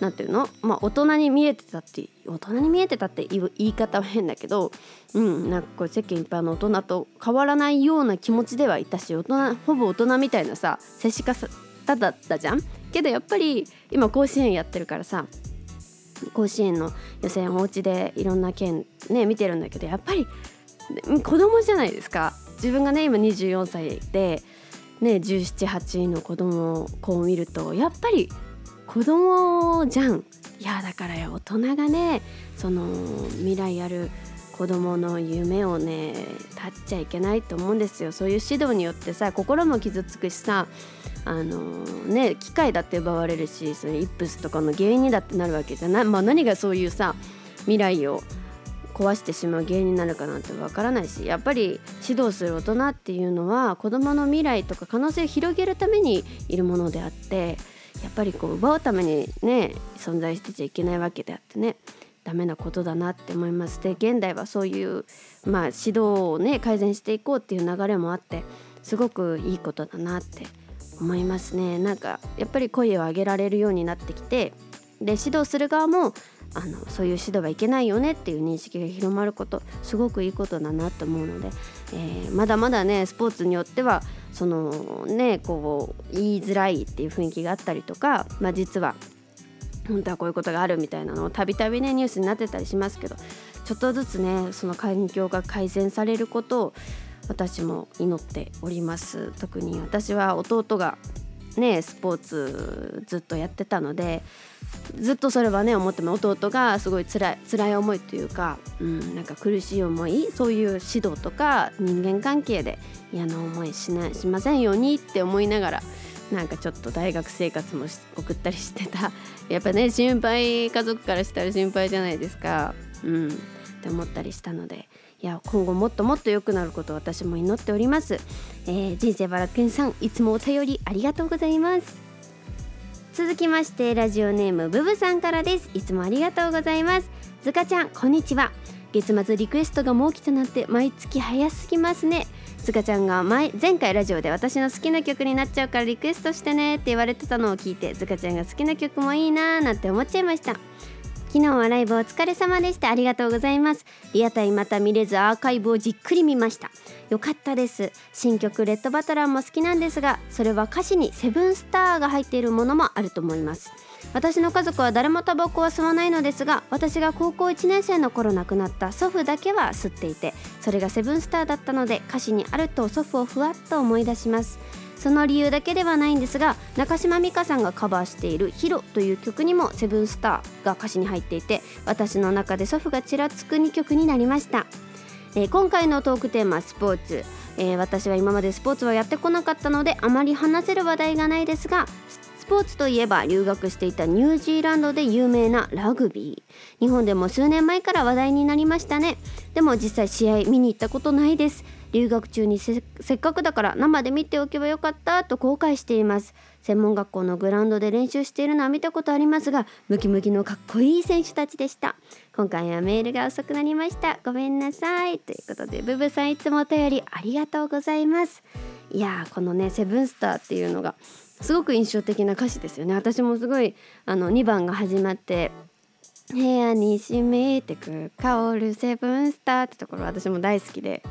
何て言うの？まあ大人に見えてたって大人に見えてたって言い方は変だけどうんなんかこう世間一般の大人と変わらないような気持ちではいたし大人ほぼ大人みたいなさ接し方だったじゃん？けどやっぱり今甲子園やってるからさ甲子園の予選お家でいろんな県ね見てるんだけどやっぱり子供じゃないですか。自分がね今24歳でね1718の子供をこう見るとやっぱり子供じゃん。いやだから大人がねその未来ある子供の夢をね立っちゃいけないと思うんですよ。そういう指導によってさ心も傷つくしさあのね機械だって奪われるしそのイップスとかの原因にだってなるわけじゃない、まあ、何がそういうさ未来を壊してしまう原因になるかなんてわからないしやっぱり指導する大人っていうのは子どもの未来とか可能性を広げるためにいるものであってやっぱりこう奪うためにね存在してちゃいけないわけであってねダメなことだなって思います。で現代はそういうまあ指導をね改善していこうっていう流れもあってすごくいいことだなって思いますね。なんかやっぱり声を上げられるようになってきてで指導する側もあのそういう指導はいけないよねっていう認識が広まることすごくいいことだなと思うので、えー、まだまだねスポーツによってはそのねこう言いづらいっていう雰囲気があったりとか、まあ、実は本当はこういうことがあるみたいなのをたびたびねニュースになってたりしますけどちょっとずつねその環境が改善されることを私も祈っております。特に私は弟がねスポーツずっとやってたのでずっとそれはね思っても弟がすごい辛い辛い思いというか、うん、なんか苦しい思いそういう指導とか人間関係で嫌な思いしないしませんようにって思いながらなんかちょっと大学生活も送ったりしてた。やっぱね心配家族からしたら心配じゃないですか。うん。って思ったりしたのでいや今後もっともっと良くなることを私も祈っております、えー、人生バラケンさんいつもお便りありがとうございます。続きましてラジオネームブブさんからです。いつもありがとうございます。ずかちゃんこんにちは。月末リクエストがもう来たなんて毎月早すぎますね。ずかちゃんが前前回ラジオで私の好きな曲になっちゃうからリクエストしてねって言われてたのを聞いてずかちゃんが好きな曲もいいなーなんて思っちゃいました。昨日はライブお疲れ様でした。ありがとうございます。リアタイまた見れずアーカイブをじっくり見ました。よかったです。新曲レッドバトラーも好きなんですがそれは歌詞にセブンスターが入っているものもあると思います。私の家族は誰もタバコは吸わないのですが私が高校1年生の頃亡くなった祖父だけは吸っていてそれがセブンスターだったので歌詞にあると祖父をふわっと思い出します。その理由だけではないんですが中島美嘉さんがカバーしている「ヒロ」という曲にも「セブンスター」が歌詞に入っていて私の中で祖父がちらつく2曲になりました、えー、今回のトークテーマスポーツ、えー、私は今までスポーツはやってこなかったのであまり話せる話題がないですがスポーツといえば留学していたニュージーランドで有名なラグビー。日本でも数年前から話題になりましたね。でも実際試合見に行ったことないです。留学中にせっかくだから生で見ておけばよかったと後悔しています。専門学校のグラウンドで練習しているのは見たことありますがムキムキのかっこいい選手たちでした。今回はメールが遅くなりました。ごめんなさい。ということでブブさんいつもお便りありがとうございます。いやこのねセブンスターっていうのがすごく印象的な歌詞ですよね。私もすごいあの2番が始まって部屋に閉めてく香るセブンスターってところ私も大好きで。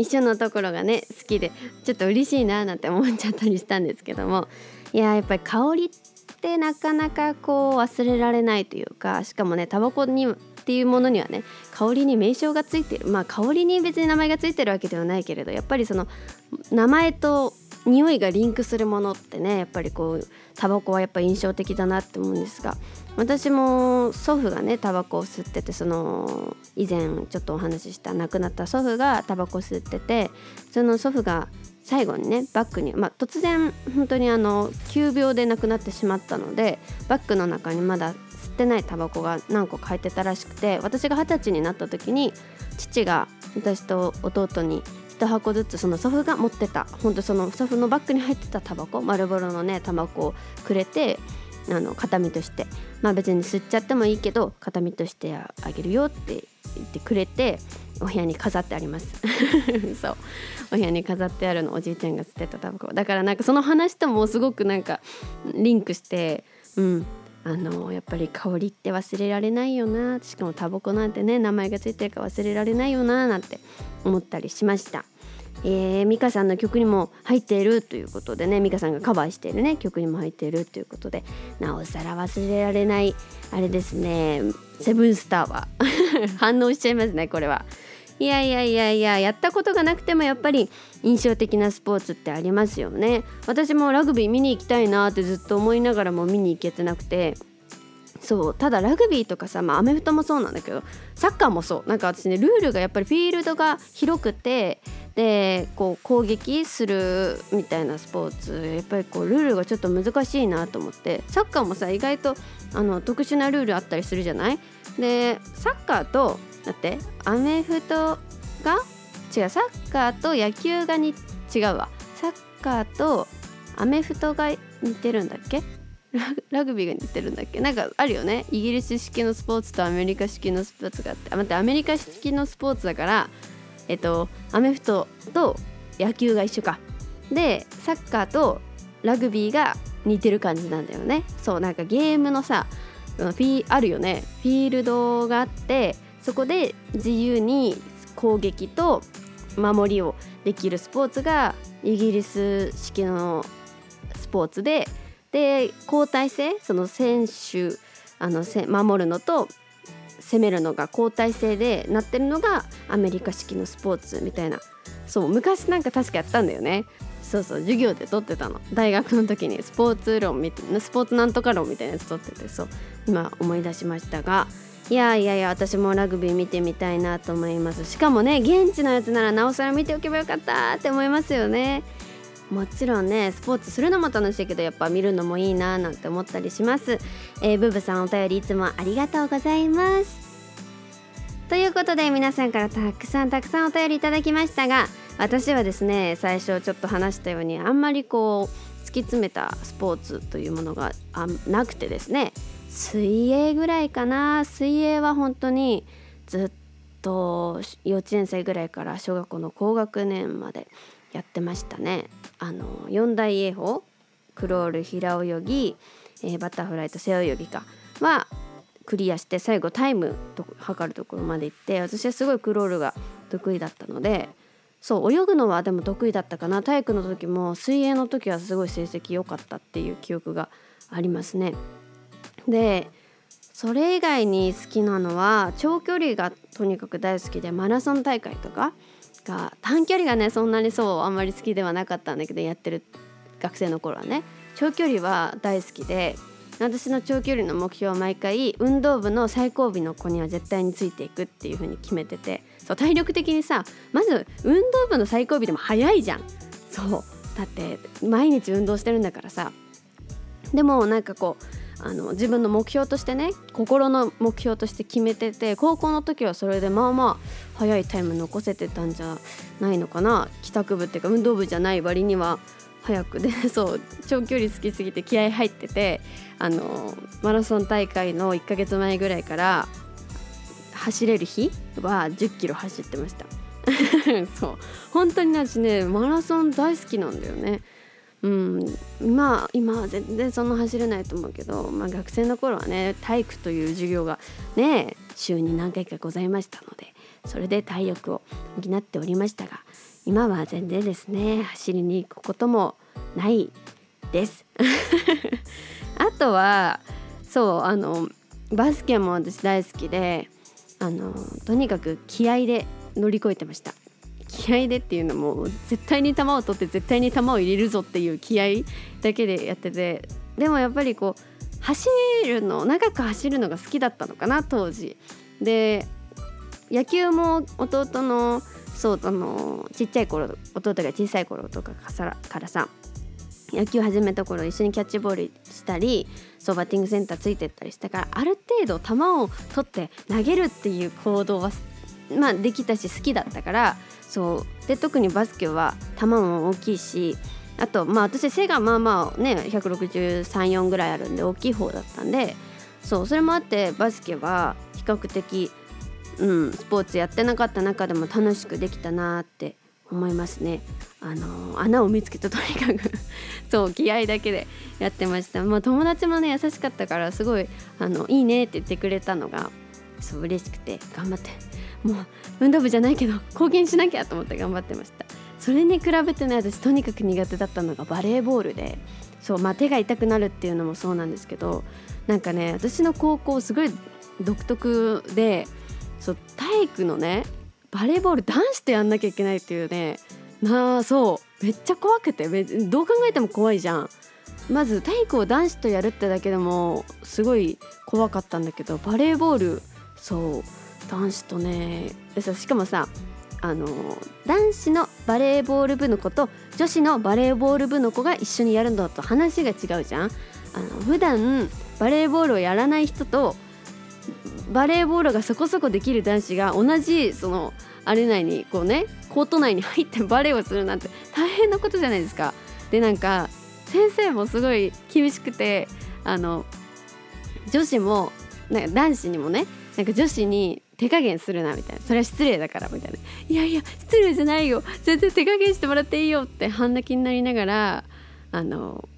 一緒のところがね好きでちょっと嬉しいななんて思っちゃったりしたんですけども。いややっぱり香りってなかなかこう忘れられないというかしかもねタバコにっていうものにはね香りに名称がついてる。まあ香りに別に名前がついてるわけではないけれどやっぱりその名前と匂いがリンクするものってねやっぱりこうタバコはやっぱ印象的だなって思うんですが私も祖父がねタバコを吸っててその以前ちょっとお話しした亡くなった祖父がタバコ吸っててその祖父が最後にねバッグに、まあ、突然本当にあの急病で亡くなってしまったのでバッグの中にまだ吸ってないタバコが何個か入ってたらしくて私が二十歳になった時に父が私と弟に1箱ずつその祖父が持ってた本当その祖父のバッグに入ってたタバコ丸ボロのねタバコをくれてあの形見としてまあ別に吸っちゃってもいいけど形見としてあげるよって言ってくれてお部屋に飾ってあります。そう。お部屋に飾ってあるのおじいちゃんが吸ってたタバコ。だからなんかその話ともすごくなんかリンクしてうん。あのやっぱり香りって忘れられないよな。しかもタバコなんてね名前が付いてるか忘れられないよななんて思ったりしました。えー、さんの曲にも入っているということでねミカさんがカバーしているね曲にも入っているということでなおさら忘れられないあれですね。セブンスターは。反応しちゃいますねこれは。いやいやいやいややったことがなくてもやっぱり印象的なスポーツってありますよね。私もラグビー見に行きたいなってずっと思いながらも見に行けてなくてそうただラグビーとかさ、まあ、アメフトもそうなんだけどサッカーもそう。なんか私ねルールがやっぱりフィールドが広くてでこう攻撃するみたいなスポーツやっぱりこうルールがちょっと難しいなと思ってサッカーもさ意外とあの特殊なルールあったりするじゃない？でサッカーとだってアメフトが違うサッカーと野球がに違うわ。サッカーとアメフトが似てるんだっけ？ラグビーが似てるんだっけ？なんかあるよね。イギリス式のスポーツとアメリカ式のスポーツがあって。あ待ってアメリカ式のスポーツだからえっとアメフトと野球が一緒か。でサッカーとラグビーが似てる感じなんだよね。そうなんかゲームのさあるよね。フィールドがあってそこで自由に攻撃と守りをできるスポーツがイギリス式のスポーツでで交代制その選手あの守るのと攻めるのが交代制でなってるのがアメリカ式のスポーツみたいな。そう昔なんか確かやったんだよね。そうそう授業で取ってたの。大学の時にスポーツ論みたいなスポーツなんとか論みたいなやつ取っててそう今思い出しましたが。いやいやいや私もラグビー見てみたいなと思います。しかもね現地のやつならなおさら見ておけばよかったって思いますよね。もちろんねスポーツするのも楽しいけどやっぱ見るのもいいななんて思ったりします、えー、ブブさんお便りいつもありがとうございます。ということで皆さんからたくさんたくさんお便りいただきましたが私はですね最初ちょっと話したようにあんまりこう突き詰めたスポーツというものがあなくてですね水泳ぐらいかな。水泳は本当にずっと幼稚園生ぐらいから小学校の高学年までやってましたね。あの4大泳法クロール平泳ぎ、えー、バタフライと背泳ぎかはクリアして最後タイムと測るところまで行って私はすごいクロールが得意だったのでそう泳ぐのはでも得意だったかな体育の時も水泳の時はすごい成績良かったっていう記憶がありますね。でそれ以外に好きなのは長距離がとにかく大好きでマラソン大会とかが短距離がねそんなにそうあんまり好きではなかったんだけどやってる学生の頃はね。長距離は大好きで私の長距離の目標は毎回運動部の最後尾の子には絶対についていくっていう風に決めてて。そう体力的にさまず運動部の最後尾でも早いじゃん。そう。だって毎日運動してるんだからさ。でもなんかこうあの自分の目標としてね心の目標として決めてて高校の時はそれでまあまあ早いタイム残せてたんじゃないのかな。帰宅部っていうか運動部じゃない割には早くで そう長距離好きすぎて気合入っててあのマラソン大会の1ヶ月前ぐらいから走れる日は1 0キロ走ってました。そう。本当に私ねマラソン大好きなんだよね。うん、まあ今は全然そんな走れないと思うけど、まあ、学生の頃はね体育という授業がね週に何回かございましたのでそれで体力を補っておりましたが今は全然ですね走りに行くこともないです。あとはそうあのバスケも私大好きであのとにかく気合で乗り越えてました。気合でっていうのも絶対に球を取って絶対に球を入れるぞっていう気合だけでやっててでもやっぱりこう走るの長く走るのが好きだったのかな当時。で野球も弟のそうあのちっちゃい頃弟が小さい頃とかからさ野球始めた頃一緒にキャッチボールしたりそうバッティングセンターついてったりしたからある程度球を取って投げるっていう行動はまあできたし好きだったからそうで特にバスケは球も大きいしあとまあ私背がまあまあね1634ぐらいあるんで大きい方だったんでそうそれもあってバスケは比較的うんスポーツやってなかった中でも楽しくできたなって思いますね。あの穴を見つけたとにかく そう気合だけでやってました。まあ友達もね優しかったからすごいあのいいねって言ってくれたのがそう嬉しくて頑張ってもう運動部じゃないけど貢献しなきゃと思って頑張ってました。それに比べてね私とにかく苦手だったのがバレーボールでそうまあ手が痛くなるっていうのもそうなんですけどなんかね私の高校すごい独特でそう体育のねバレーボール男子とやんなきゃいけないっていうねなあそうめっちゃ怖くてどう考えても怖いじゃんまず体育を男子とやるってだけでもすごい怖かったんだけどバレーボールそう男子とねしかもさあの男子のバレーボール部の子と女子のバレーボール部の子が一緒にやるのと話が違うじゃんあの普段バレーボールをやらない人とバレーボールがそこそこできる男子が同じそのアレ内にこうねコート内に入ってバレーをするなんて大変なことじゃないですか。でなんか先生もすごい厳しくてあの女子もなんか男子にもねなんか女子に手加減するなみたいな。それは失礼だからみたいないやいや失礼じゃないよ全然手加減してもらっていいよって半泣きになりながらあの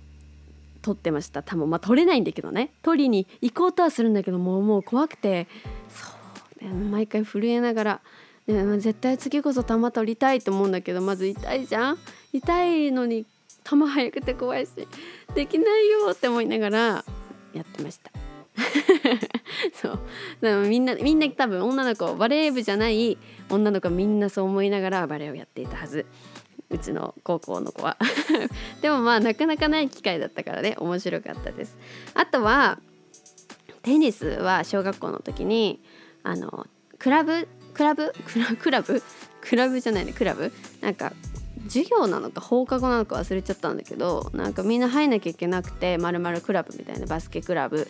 取ってました球まあ取れないんだけどね取りに行こうとはするんだけどもうもう怖くて。そう。ね毎回震えながら、ね、絶対次こそ球取りたいと思うんだけどまず痛いじゃん。痛いのに球速くて怖いし。できないよって思いながらやってました。そう。でもみんなみんな多分女の子バレー部じゃない女の子みんなそう思いながらバレーをやっていたはず。うちの高校の子は。でもまあなかなかない機会だったからね面白かったです。あとはテニスは小学校の時にあのクラブ？クラブ？クラブ？クラブ？じゃないねクラブ？なんか授業なのか放課後なのか忘れちゃったんだけどなんかみんな入んなきゃいけなくてまるまるクラブみたいなバスケクラブ。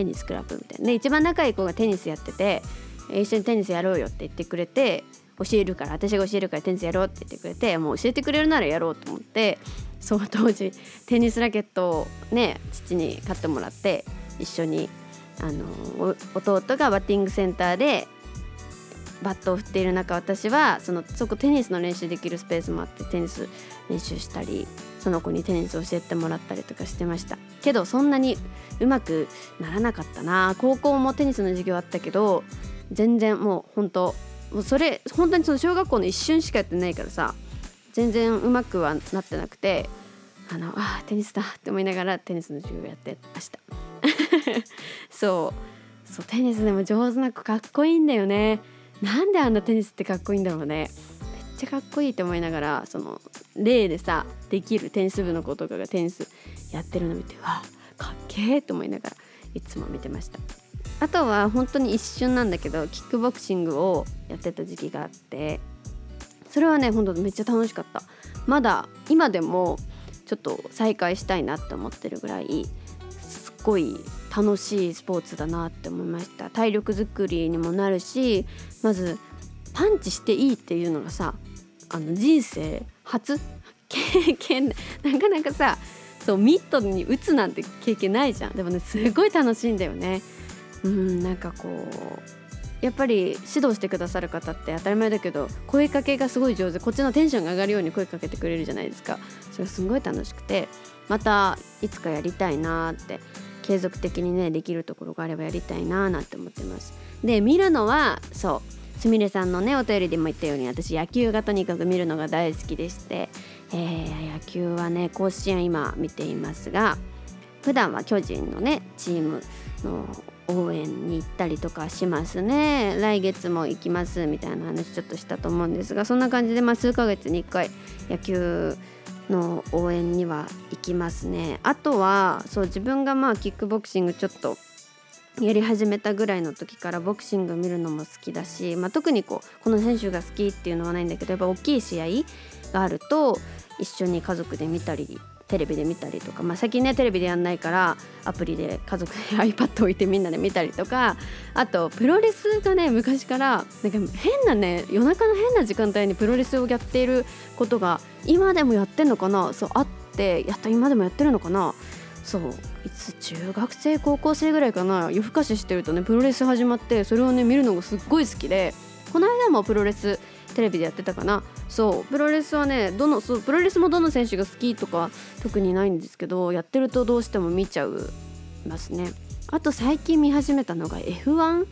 テニスクラブみたいなで一番仲いい子がテニスやってて一緒にテニスやろうよって言ってくれて教えるから私が教えるからテニスやろうって言ってくれてもう教えてくれるならやろうと思って その当時テニスラケットをね父に買ってもらって一緒にあの弟がバッティングセンターでバットを振っている中私はそのそこテニスの練習できるスペースもあってテニス練習したりその子にテニス教えてもらったりとかしてました。けどそんなにうまくならなかったな。高校もテニスの授業あったけど全然もう本当もうそれ本当にその小学校の一瞬しかやってないからさ全然うまくはなってなくてあのあテニスだって思いながらテニスの授業やってました。そう。そうテニスでも上手な子かっこいいんだよね。なんであんなテニスってかっこいいんだろうね。めっちゃかっこいいって思いながらその例でさできるテニス部の子とかがテニスやってるの見てわかっけえって思いながらいつも見てました。あとは本当に一瞬なんだけどキックボクシングをやってた時期があってそれはね本当めっちゃ楽しかった。まだ今でもちょっと再開したいなって思ってるぐらいすっごい楽しいスポーツだなって思いました。体力づくりにもなるしまずパンチしていいっていうのがさあの人生初？経験？なかなかさそうミットに打つなんて経験ないじゃん。でもねすごい楽しいんだよね。うんなんかこうやっぱり指導してくださる方って当たり前だけど声かけがすごい上手。こっちのテンションが上がるように声かけてくれるじゃないですか。それがすごい楽しくてまたいつかやりたいなって継続的にねできるところがあればやりたいななんて思ってます。で見るのはそうすみれさんのねお便りでも言ったように私野球がとにかく見るのが大好きでして、えー、野球はね甲子園今見ていますが普段は巨人のねチームの応援に行ったりとかしますね。来月も行きますみたいな話ちょっとしたと思うんですがそんな感じでまあ数ヶ月に1回野球の応援には行きますね。あとはそう自分がまあキックボクシングちょっとやり始めたぐらいの時からボクシング見るのも好きだし、まあ、特にこうこの選手が好きっていうのはないんだけどやっぱ大きい試合があると一緒に家族で見たりテレビで見たりとか、まあ、最近ねテレビでやんないからアプリで家族で iPad 置いてみんなで見たりとかあとプロレスがね昔からなんか変なね夜中の変な時間帯にプロレスをやっていることが今でもやってんのかな？そうあってやっと今でもやってるのかな？そういつ中学生高校生ぐらいかな？夜更かししてるとねプロレス始まってそれをね見るのがすっごい好きでもプロレステレビでやってたかな。そうプロレスはねどのそうプロレスもどの選手が好きとか特にないんですけどやってるとどうしても見ちゃうますね。あと最近見始めたのが F1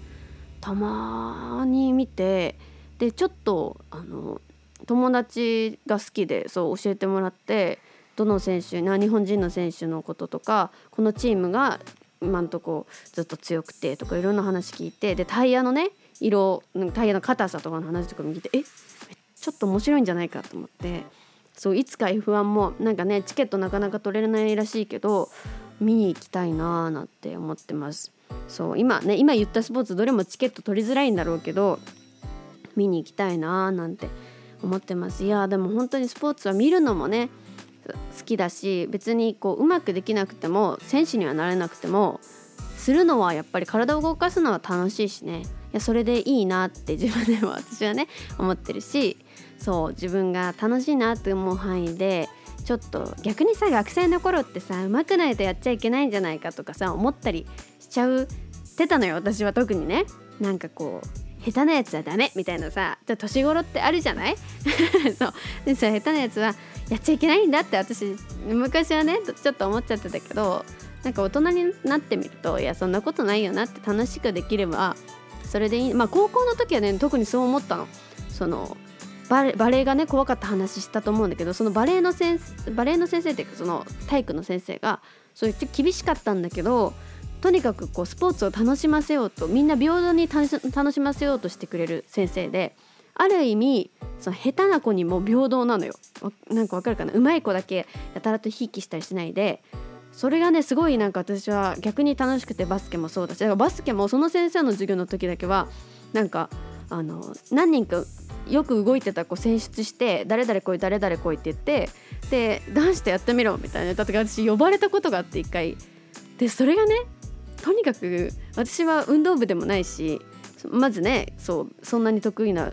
たまに見てでちょっとあの友達が好きでそう教えてもらってどの選手な日本人の選手のこととかこのチームが今んとこずっと強くてとかいろんな話聞いてでタイヤのね色タイヤの硬さとかの話とかも聞いてえちょっと面白いんじゃないかと思って。そういつか F1 もなんかねチケットなかなか取れないらしいけど見に行きたいなーなんて思ってます。そう今ね今言ったスポーツどれもチケット取りづらいんだろうけど見に行きたいなーなんて思ってます。いやでも本当にスポーツは見るのもね好きだし別にこううまくできなくても選手にはなれなくてもするのはやっぱり体を動かすのは楽しいしね。いやそれでいいなって 自分でも私はね思ってるしそう自分が楽しいなって思う範囲でちょっと逆にさ学生の頃ってさ上手くないとやっちゃいけないんじゃないかとかさ思ったりしちゃうてたのよ私は特にね。なんかこう下手なやつはダメみたいなさ年頃ってあるじゃない？そう。でさ下手なやつはやっちゃいけないんだって私昔はねちょっと思っちゃってたけどなんか大人になってみるといやそんなことないよなって楽しくできればそれでいい。まあ高校の時はね特にそう思ったの。そのバレバレエがね怖かった話したと思うんだけどそのバレエの先生バレエの先生っていうかその体育の先生がそう言って厳しかったんだけどとにかくこうスポーツを楽しませようとみんな平等に楽しませようとしてくれる先生である意味その下手な子にも平等なのよ。なんかわかるかな？うまい子だけやたらとひいきしたりしないでそれがねすごいなんか私は逆に楽しくてバスケもそうだしだからバスケもその先生の授業の時だけはなんかあの何人かよく動いてた子選出して誰々来い誰々来いって言ってで男子とやってみろみたいなだって私呼ばれたことがあって一回。でそれがねとにかく私は運動部でもないしまずねそうそんなに得意な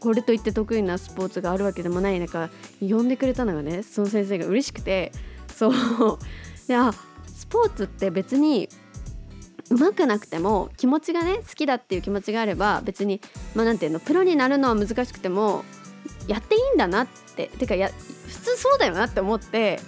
これといって得意なスポーツがあるわけでもない中呼んでくれたのがねその先生が嬉しくてそう。であスポーツって別に上手くなくても気持ちがね好きだっていう気持ちがあれば別にまあていうのプロになるのは難しくてもやっていいんだなって。てかや普通そうだよなって思って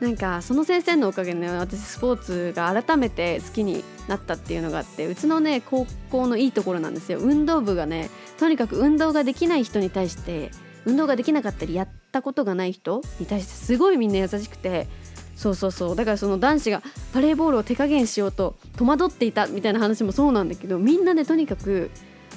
なんかその先生のおかげで、ね、私スポーツが改めて好きになったっていうのがあってうちのね高校のいいところなんですよ。運動部がねとにかく運動ができない人に対して運動ができなかったりやったことがない人に対してすごいみんな優しくてそうそうそう。だからその男子がバレーボールを手加減しようと戸惑っていたみたいな話もそうなんだけどみんなでとにかく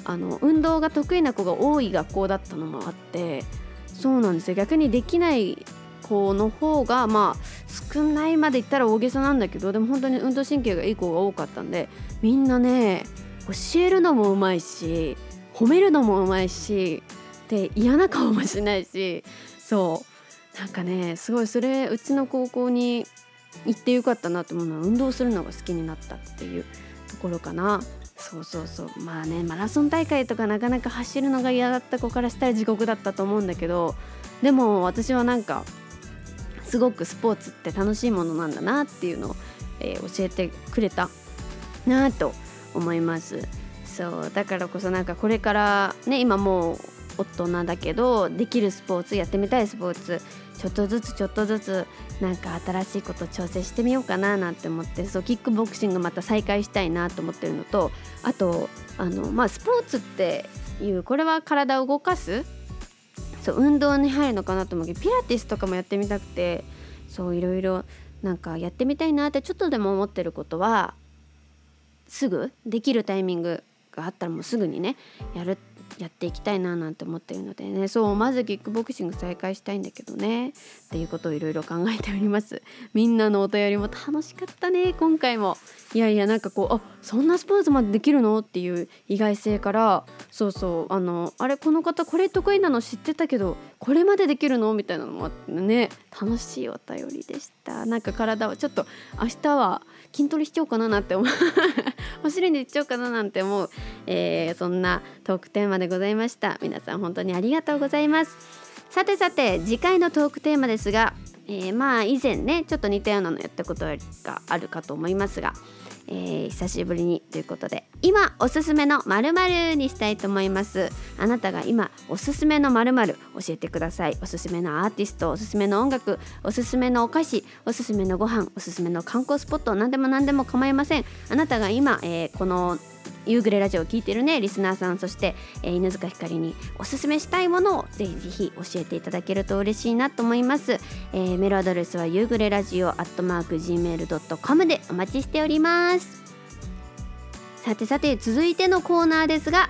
あの運動が得意な子が多い学校だったのもあってそうなんですよ。逆にできない子の方がまあ少ないまで言ったら大げさなんだけどでも本当に運動神経がいい子が多かったんでみんなね教えるのもうまいし褒めるのもうまいしで嫌な顔もしないしそうなんかねすごいそれうちの高校に行ってよかったなと思うのは運動するのが好きになったっていうところかな。そうそうそうまあねマラソン大会とかなかなか走るのが嫌だった子からしたら地獄だったと思うんだけどでも私はなんかすごくスポーツって楽しいものなんだなっていうのを、えー、教えてくれたなと思います。そうだからこそなんかこれからね今もう大人だけどできるスポーツやってみたいスポーツちょっとずつちょっとずつなんか新しいこと挑戦してみようかななんて思ってそうキックボクシングまた再開したいなと思ってるのとあとあのまあスポーツっていうこれは体を動かすそう運動に入るのかなと思うけどピラティスとかもやってみたくてそういろいろなんかやってみたいなってちょっとでも思ってることはすぐできるタイミングがあったらもうすぐにねやるやっていきたいななんて思ってるのでね。そうまずキックボクシング再開したいんだけどね。っていうことをいろいろ考えております。みんなのお便りも楽しかったね。今回も。いやいやなんかこうあそんなスポーツまでできるの？っていう意外性から。そうそう。あのあれこの方これ得意なの知ってたけどこれまでできるの？みたいなのもあってね。楽しいお便りでした。なんか体をちょっと明日は筋トレしちゃおうかななんて思う。走りに行っちゃおうかななんて思う、えー、そんなトークテーマでございました。皆さん本当にありがとうございます。さてさて次回のトークテーマですが、えー、まあ以前ねちょっと似たようなのやったことがあるかと思いますがえー、久しぶりにということで今おすすめの〇〇にしたいと思います。あなたが今おすすめの〇〇教えてください。おすすめのアーティストおすすめの音楽おすすめのお菓子おすすめのご飯おすすめの観光スポット何でも何でも構いません。あなたが今、えー、この夕暮れラジオを聴いてるねリスナーさんそして、えー、犬塚ひかりにおすすめしたいものをぜひぜひ教えていただけると嬉しいなと思います、えー、メールアドレスは夕暮れラジオアットマーク Gmail.com でお待ちしております。さてさて続いてのコーナーですが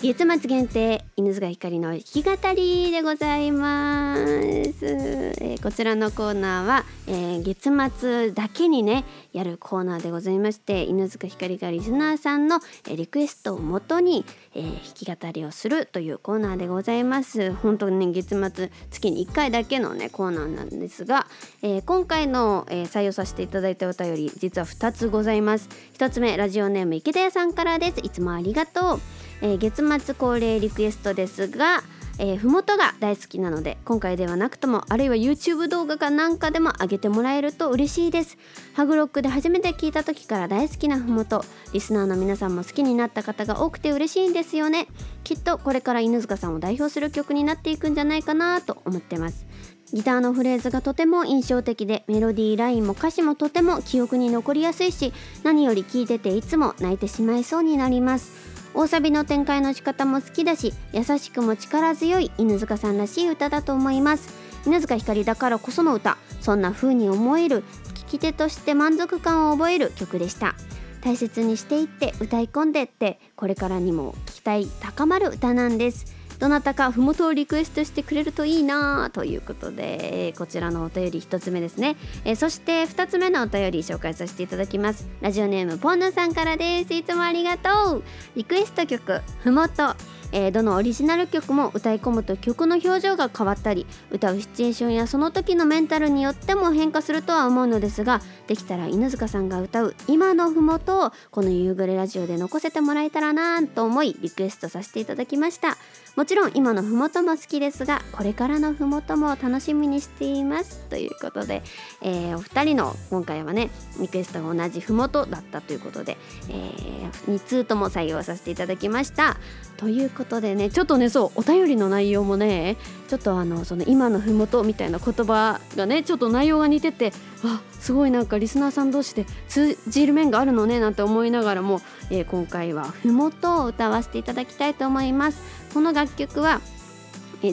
月末限定犬塚ひかりの弾き語りでございます、えー、こちらのコーナーは、えー、月末だけにねやるコーナーでございまして犬塚ひかりがリスナーさんの、えー、リクエストをもとに、え弾き語りをするというコーナーでございます。本当にね月末月に1回だけのねコーナーなんですが、え今回の、え採用させていただいたお便り実は2つございます。1つ目ラジオネーム池田屋さんからです。いつもありがとう。えー、月末恒例リクエストですがえー、ふもとが大好きなので今回ではなくともあるいは YouTube 動画かなんかでも上げてもらえると嬉しいです。ハグロックで初めて聞いた時から大好きなふもとリスナーの皆さんも好きになった方が多くて嬉しいんですよね。きっとこれから犬塚さんを代表する曲になっていくんじゃないかなと思ってます。ギターのフレーズがとても印象的でメロディーラインも歌詞もとても記憶に残りやすいし何より聴いてていつも泣いてしまいそうになります。大サビの展開の仕方も好きだし優しくも力強い犬塚さんらしい歌だと思います。犬塚ひかりだからこその歌そんな風に思える聴き手として満足感を覚える曲でした。大切にしていって歌い込んでってこれからにも期待高まる歌なんです。どなたかふもとをリクエストしてくれるといいなということでこちらのお便り1つ目ですね、えそして2つ目のお便り紹介させていただきます。ラジオネームポンヌさんからです。いつもありがとう。リクエスト曲ふもと。えー、どのオリジナル曲も歌い込むと曲の表情が変わったり歌うシチュエーションやその時のメンタルによっても変化するとは思うのですができたら犬塚さんが歌う今のふもとをこの夕暮れラジオで残せてもらえたらなと思いリクエストさせていただきました。もちろん今のふもとも好きですがこれからのふもとも楽しみにしています。ということで、えー、お二人の今回はねリクエストが同じふもとだったということで、えー、2通とも採用させていただきました。ということでねちょっとねそうお便りの内容もねちょっとあのその今のふもとみたいな言葉がねちょっと内容が似ててあすごいなんかリスナーさん同士で通じる面があるのねなんて思いながらも、えー、今回はふもとを歌わせていただきたいと思います。この楽曲は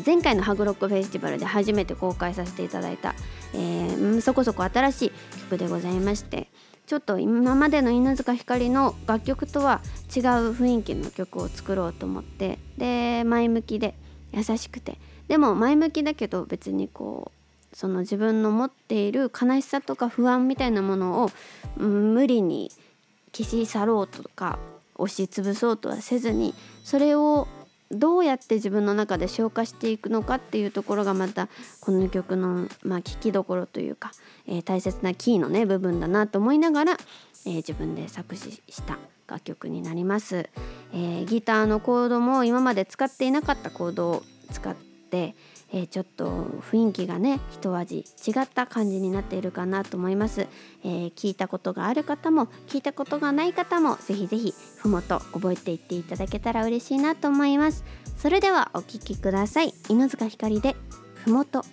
前回のハグロックフェスティバルで初めて公開させていただいた、えー、そこそこ新しい曲でございましてちょっと今までの犬塚ひかりの楽曲とは違う雰囲気の曲を作ろうと思ってで前向きで優しくて。でも前向きだけど別にこうその自分の持っている悲しさとか不安みたいなものを、うん、無理に消し去ろうとか押しつぶそうとはせずにそれをどうやって自分の中で消化していくのかっていうところがまたこの曲のまあ聞きどころというか、えー、大切なキーのね部分だなと思いながら、えー、自分で作詞した楽曲になります、えー、ギターのコードも今まで使っていなかったコードを使って、えー、ちょっと雰囲気がね一味違った感じになっているかなと思います、えー、聞いたことがある方も聞いたことがない方もぜひぜひふもと覚えていっていただけたら嬉しいなと思います。それではお聴きください。犬塚ひかりでふもと。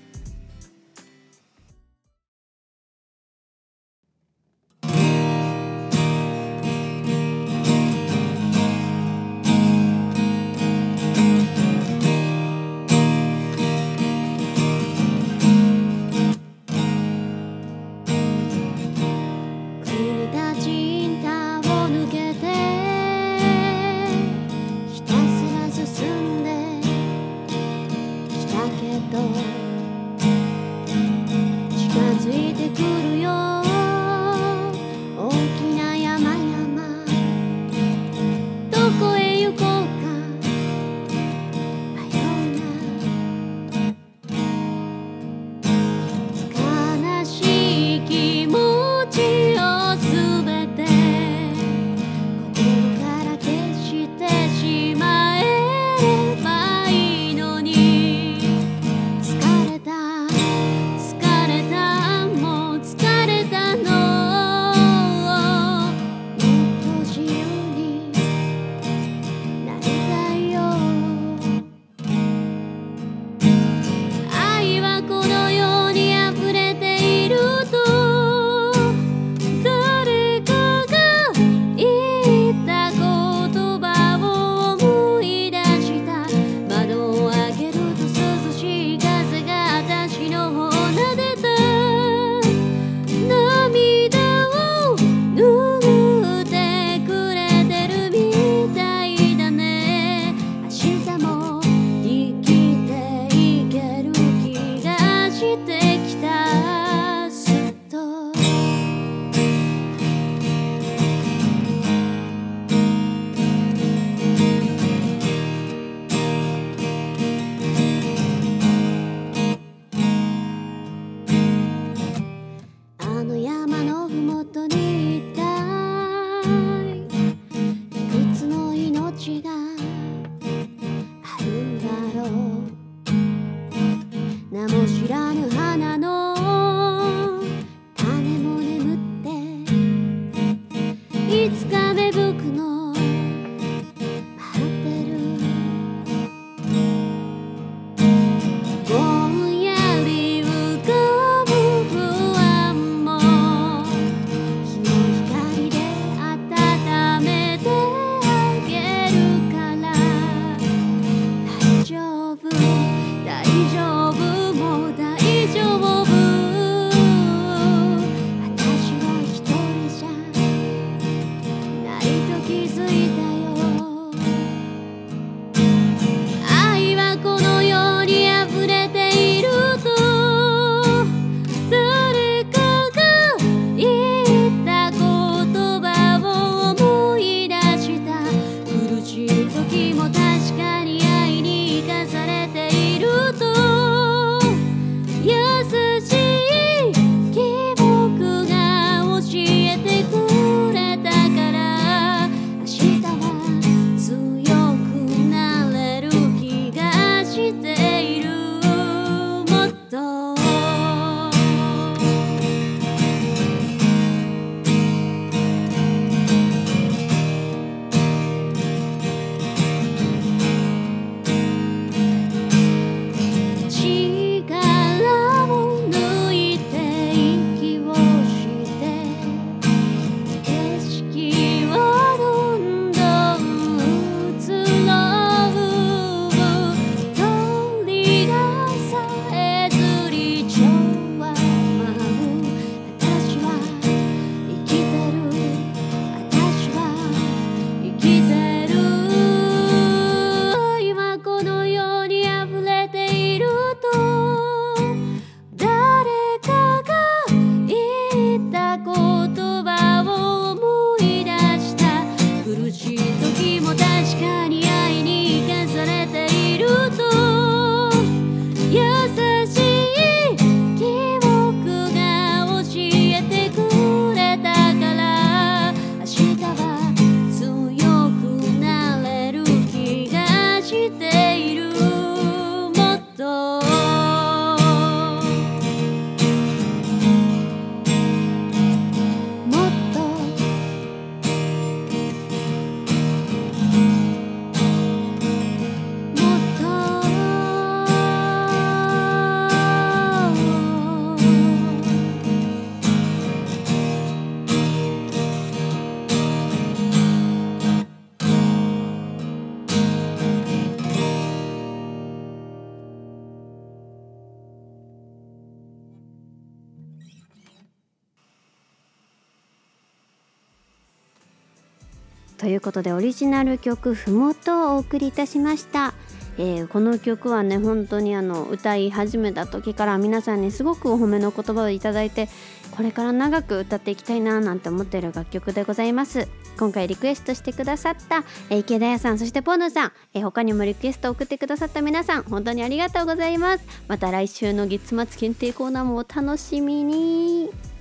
でオリジナル曲「ふもと」をお送りいたしました。えー、この曲はね本当にあの歌い始めた時から皆さんにすごくお褒めの言葉をいただいてこれから長く歌っていきたいななんて思ってる楽曲でございます。今回リクエストしてくださった、えー、池田屋さんそしてポヌさん、えー、他にもリクエストを送ってくださった皆さん本当にありがとうございます。また来週の月末限定コーナーもお楽しみに。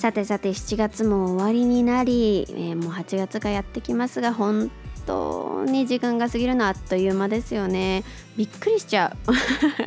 さてさて7月も終わりになり、えー、もう8月がやってきますが本当に時間が過ぎるのあっという間ですよね。びっくりしちゃう。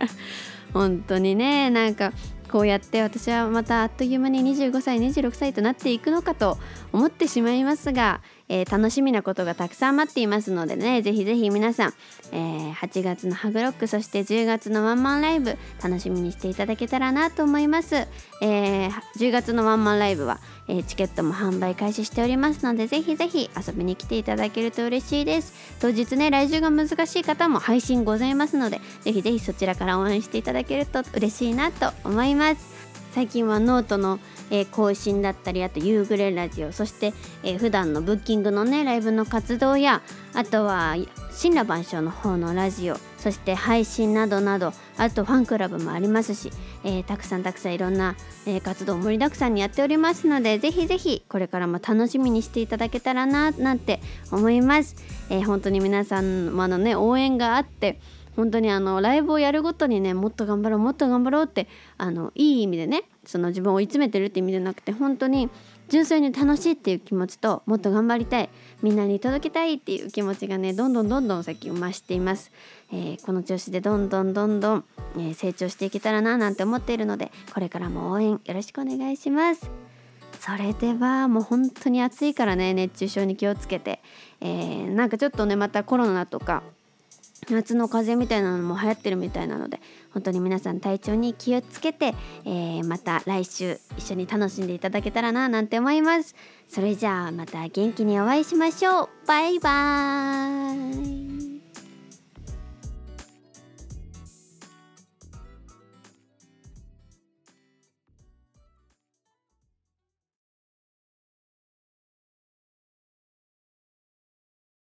本当にねなんかこうやって私はまたあっという間に25歳26歳となっていくのかと思ってしまいますが、えー、楽しみなことがたくさん待っていますのでねぜひぜひ皆さん、えー、8月のハグロックそして10月のワンマンライブ楽しみにしていただけたらなと思います、えー、10月のワンマンライブは、えー、チケットも販売開始しておりますのでぜひぜひ遊びに来ていただけると嬉しいです。当日ね来週が難しい方も配信ございますのでぜひぜひそちらから応援していただけると嬉しいなと思います。最近はノートのえー、更新だったりあと夕暮れラジオそして、えー、普段のブッキングのねライブの活動やあとは森羅万象の方のラジオそして配信などなどあとファンクラブもありますし、えー、たくさんたくさんいろんな、えー、活動盛りだくさんにやっておりますのでぜひぜひこれからも楽しみにしていただけたらななんて思います、えー、本当に皆様のね応援があって本当にあのライブをやるごとにねもっと頑張ろうもっと頑張ろうってあのいい意味でねその自分を追い詰めてるって意味じゃなくて本当に純粋に楽しいっていう気持ちともっと頑張りたいみんなに届けたいっていう気持ちがねどんどんどんどん先を増しています、えー、この調子でどんどんどんどん、えー、成長していけたらななんて思っているのでこれからも応援よろしくお願いします。それではもう本当に暑いからね熱中症に気をつけて、えー、なんかちょっとねまたコロナとか夏の風邪みたいなのも流行ってるみたいなので本当に皆さん体調に気をつけて、えー、また来週一緒に楽しんでいただけたらななんて思います。それじゃあまた元気にお会いしましょう。バイバーイ。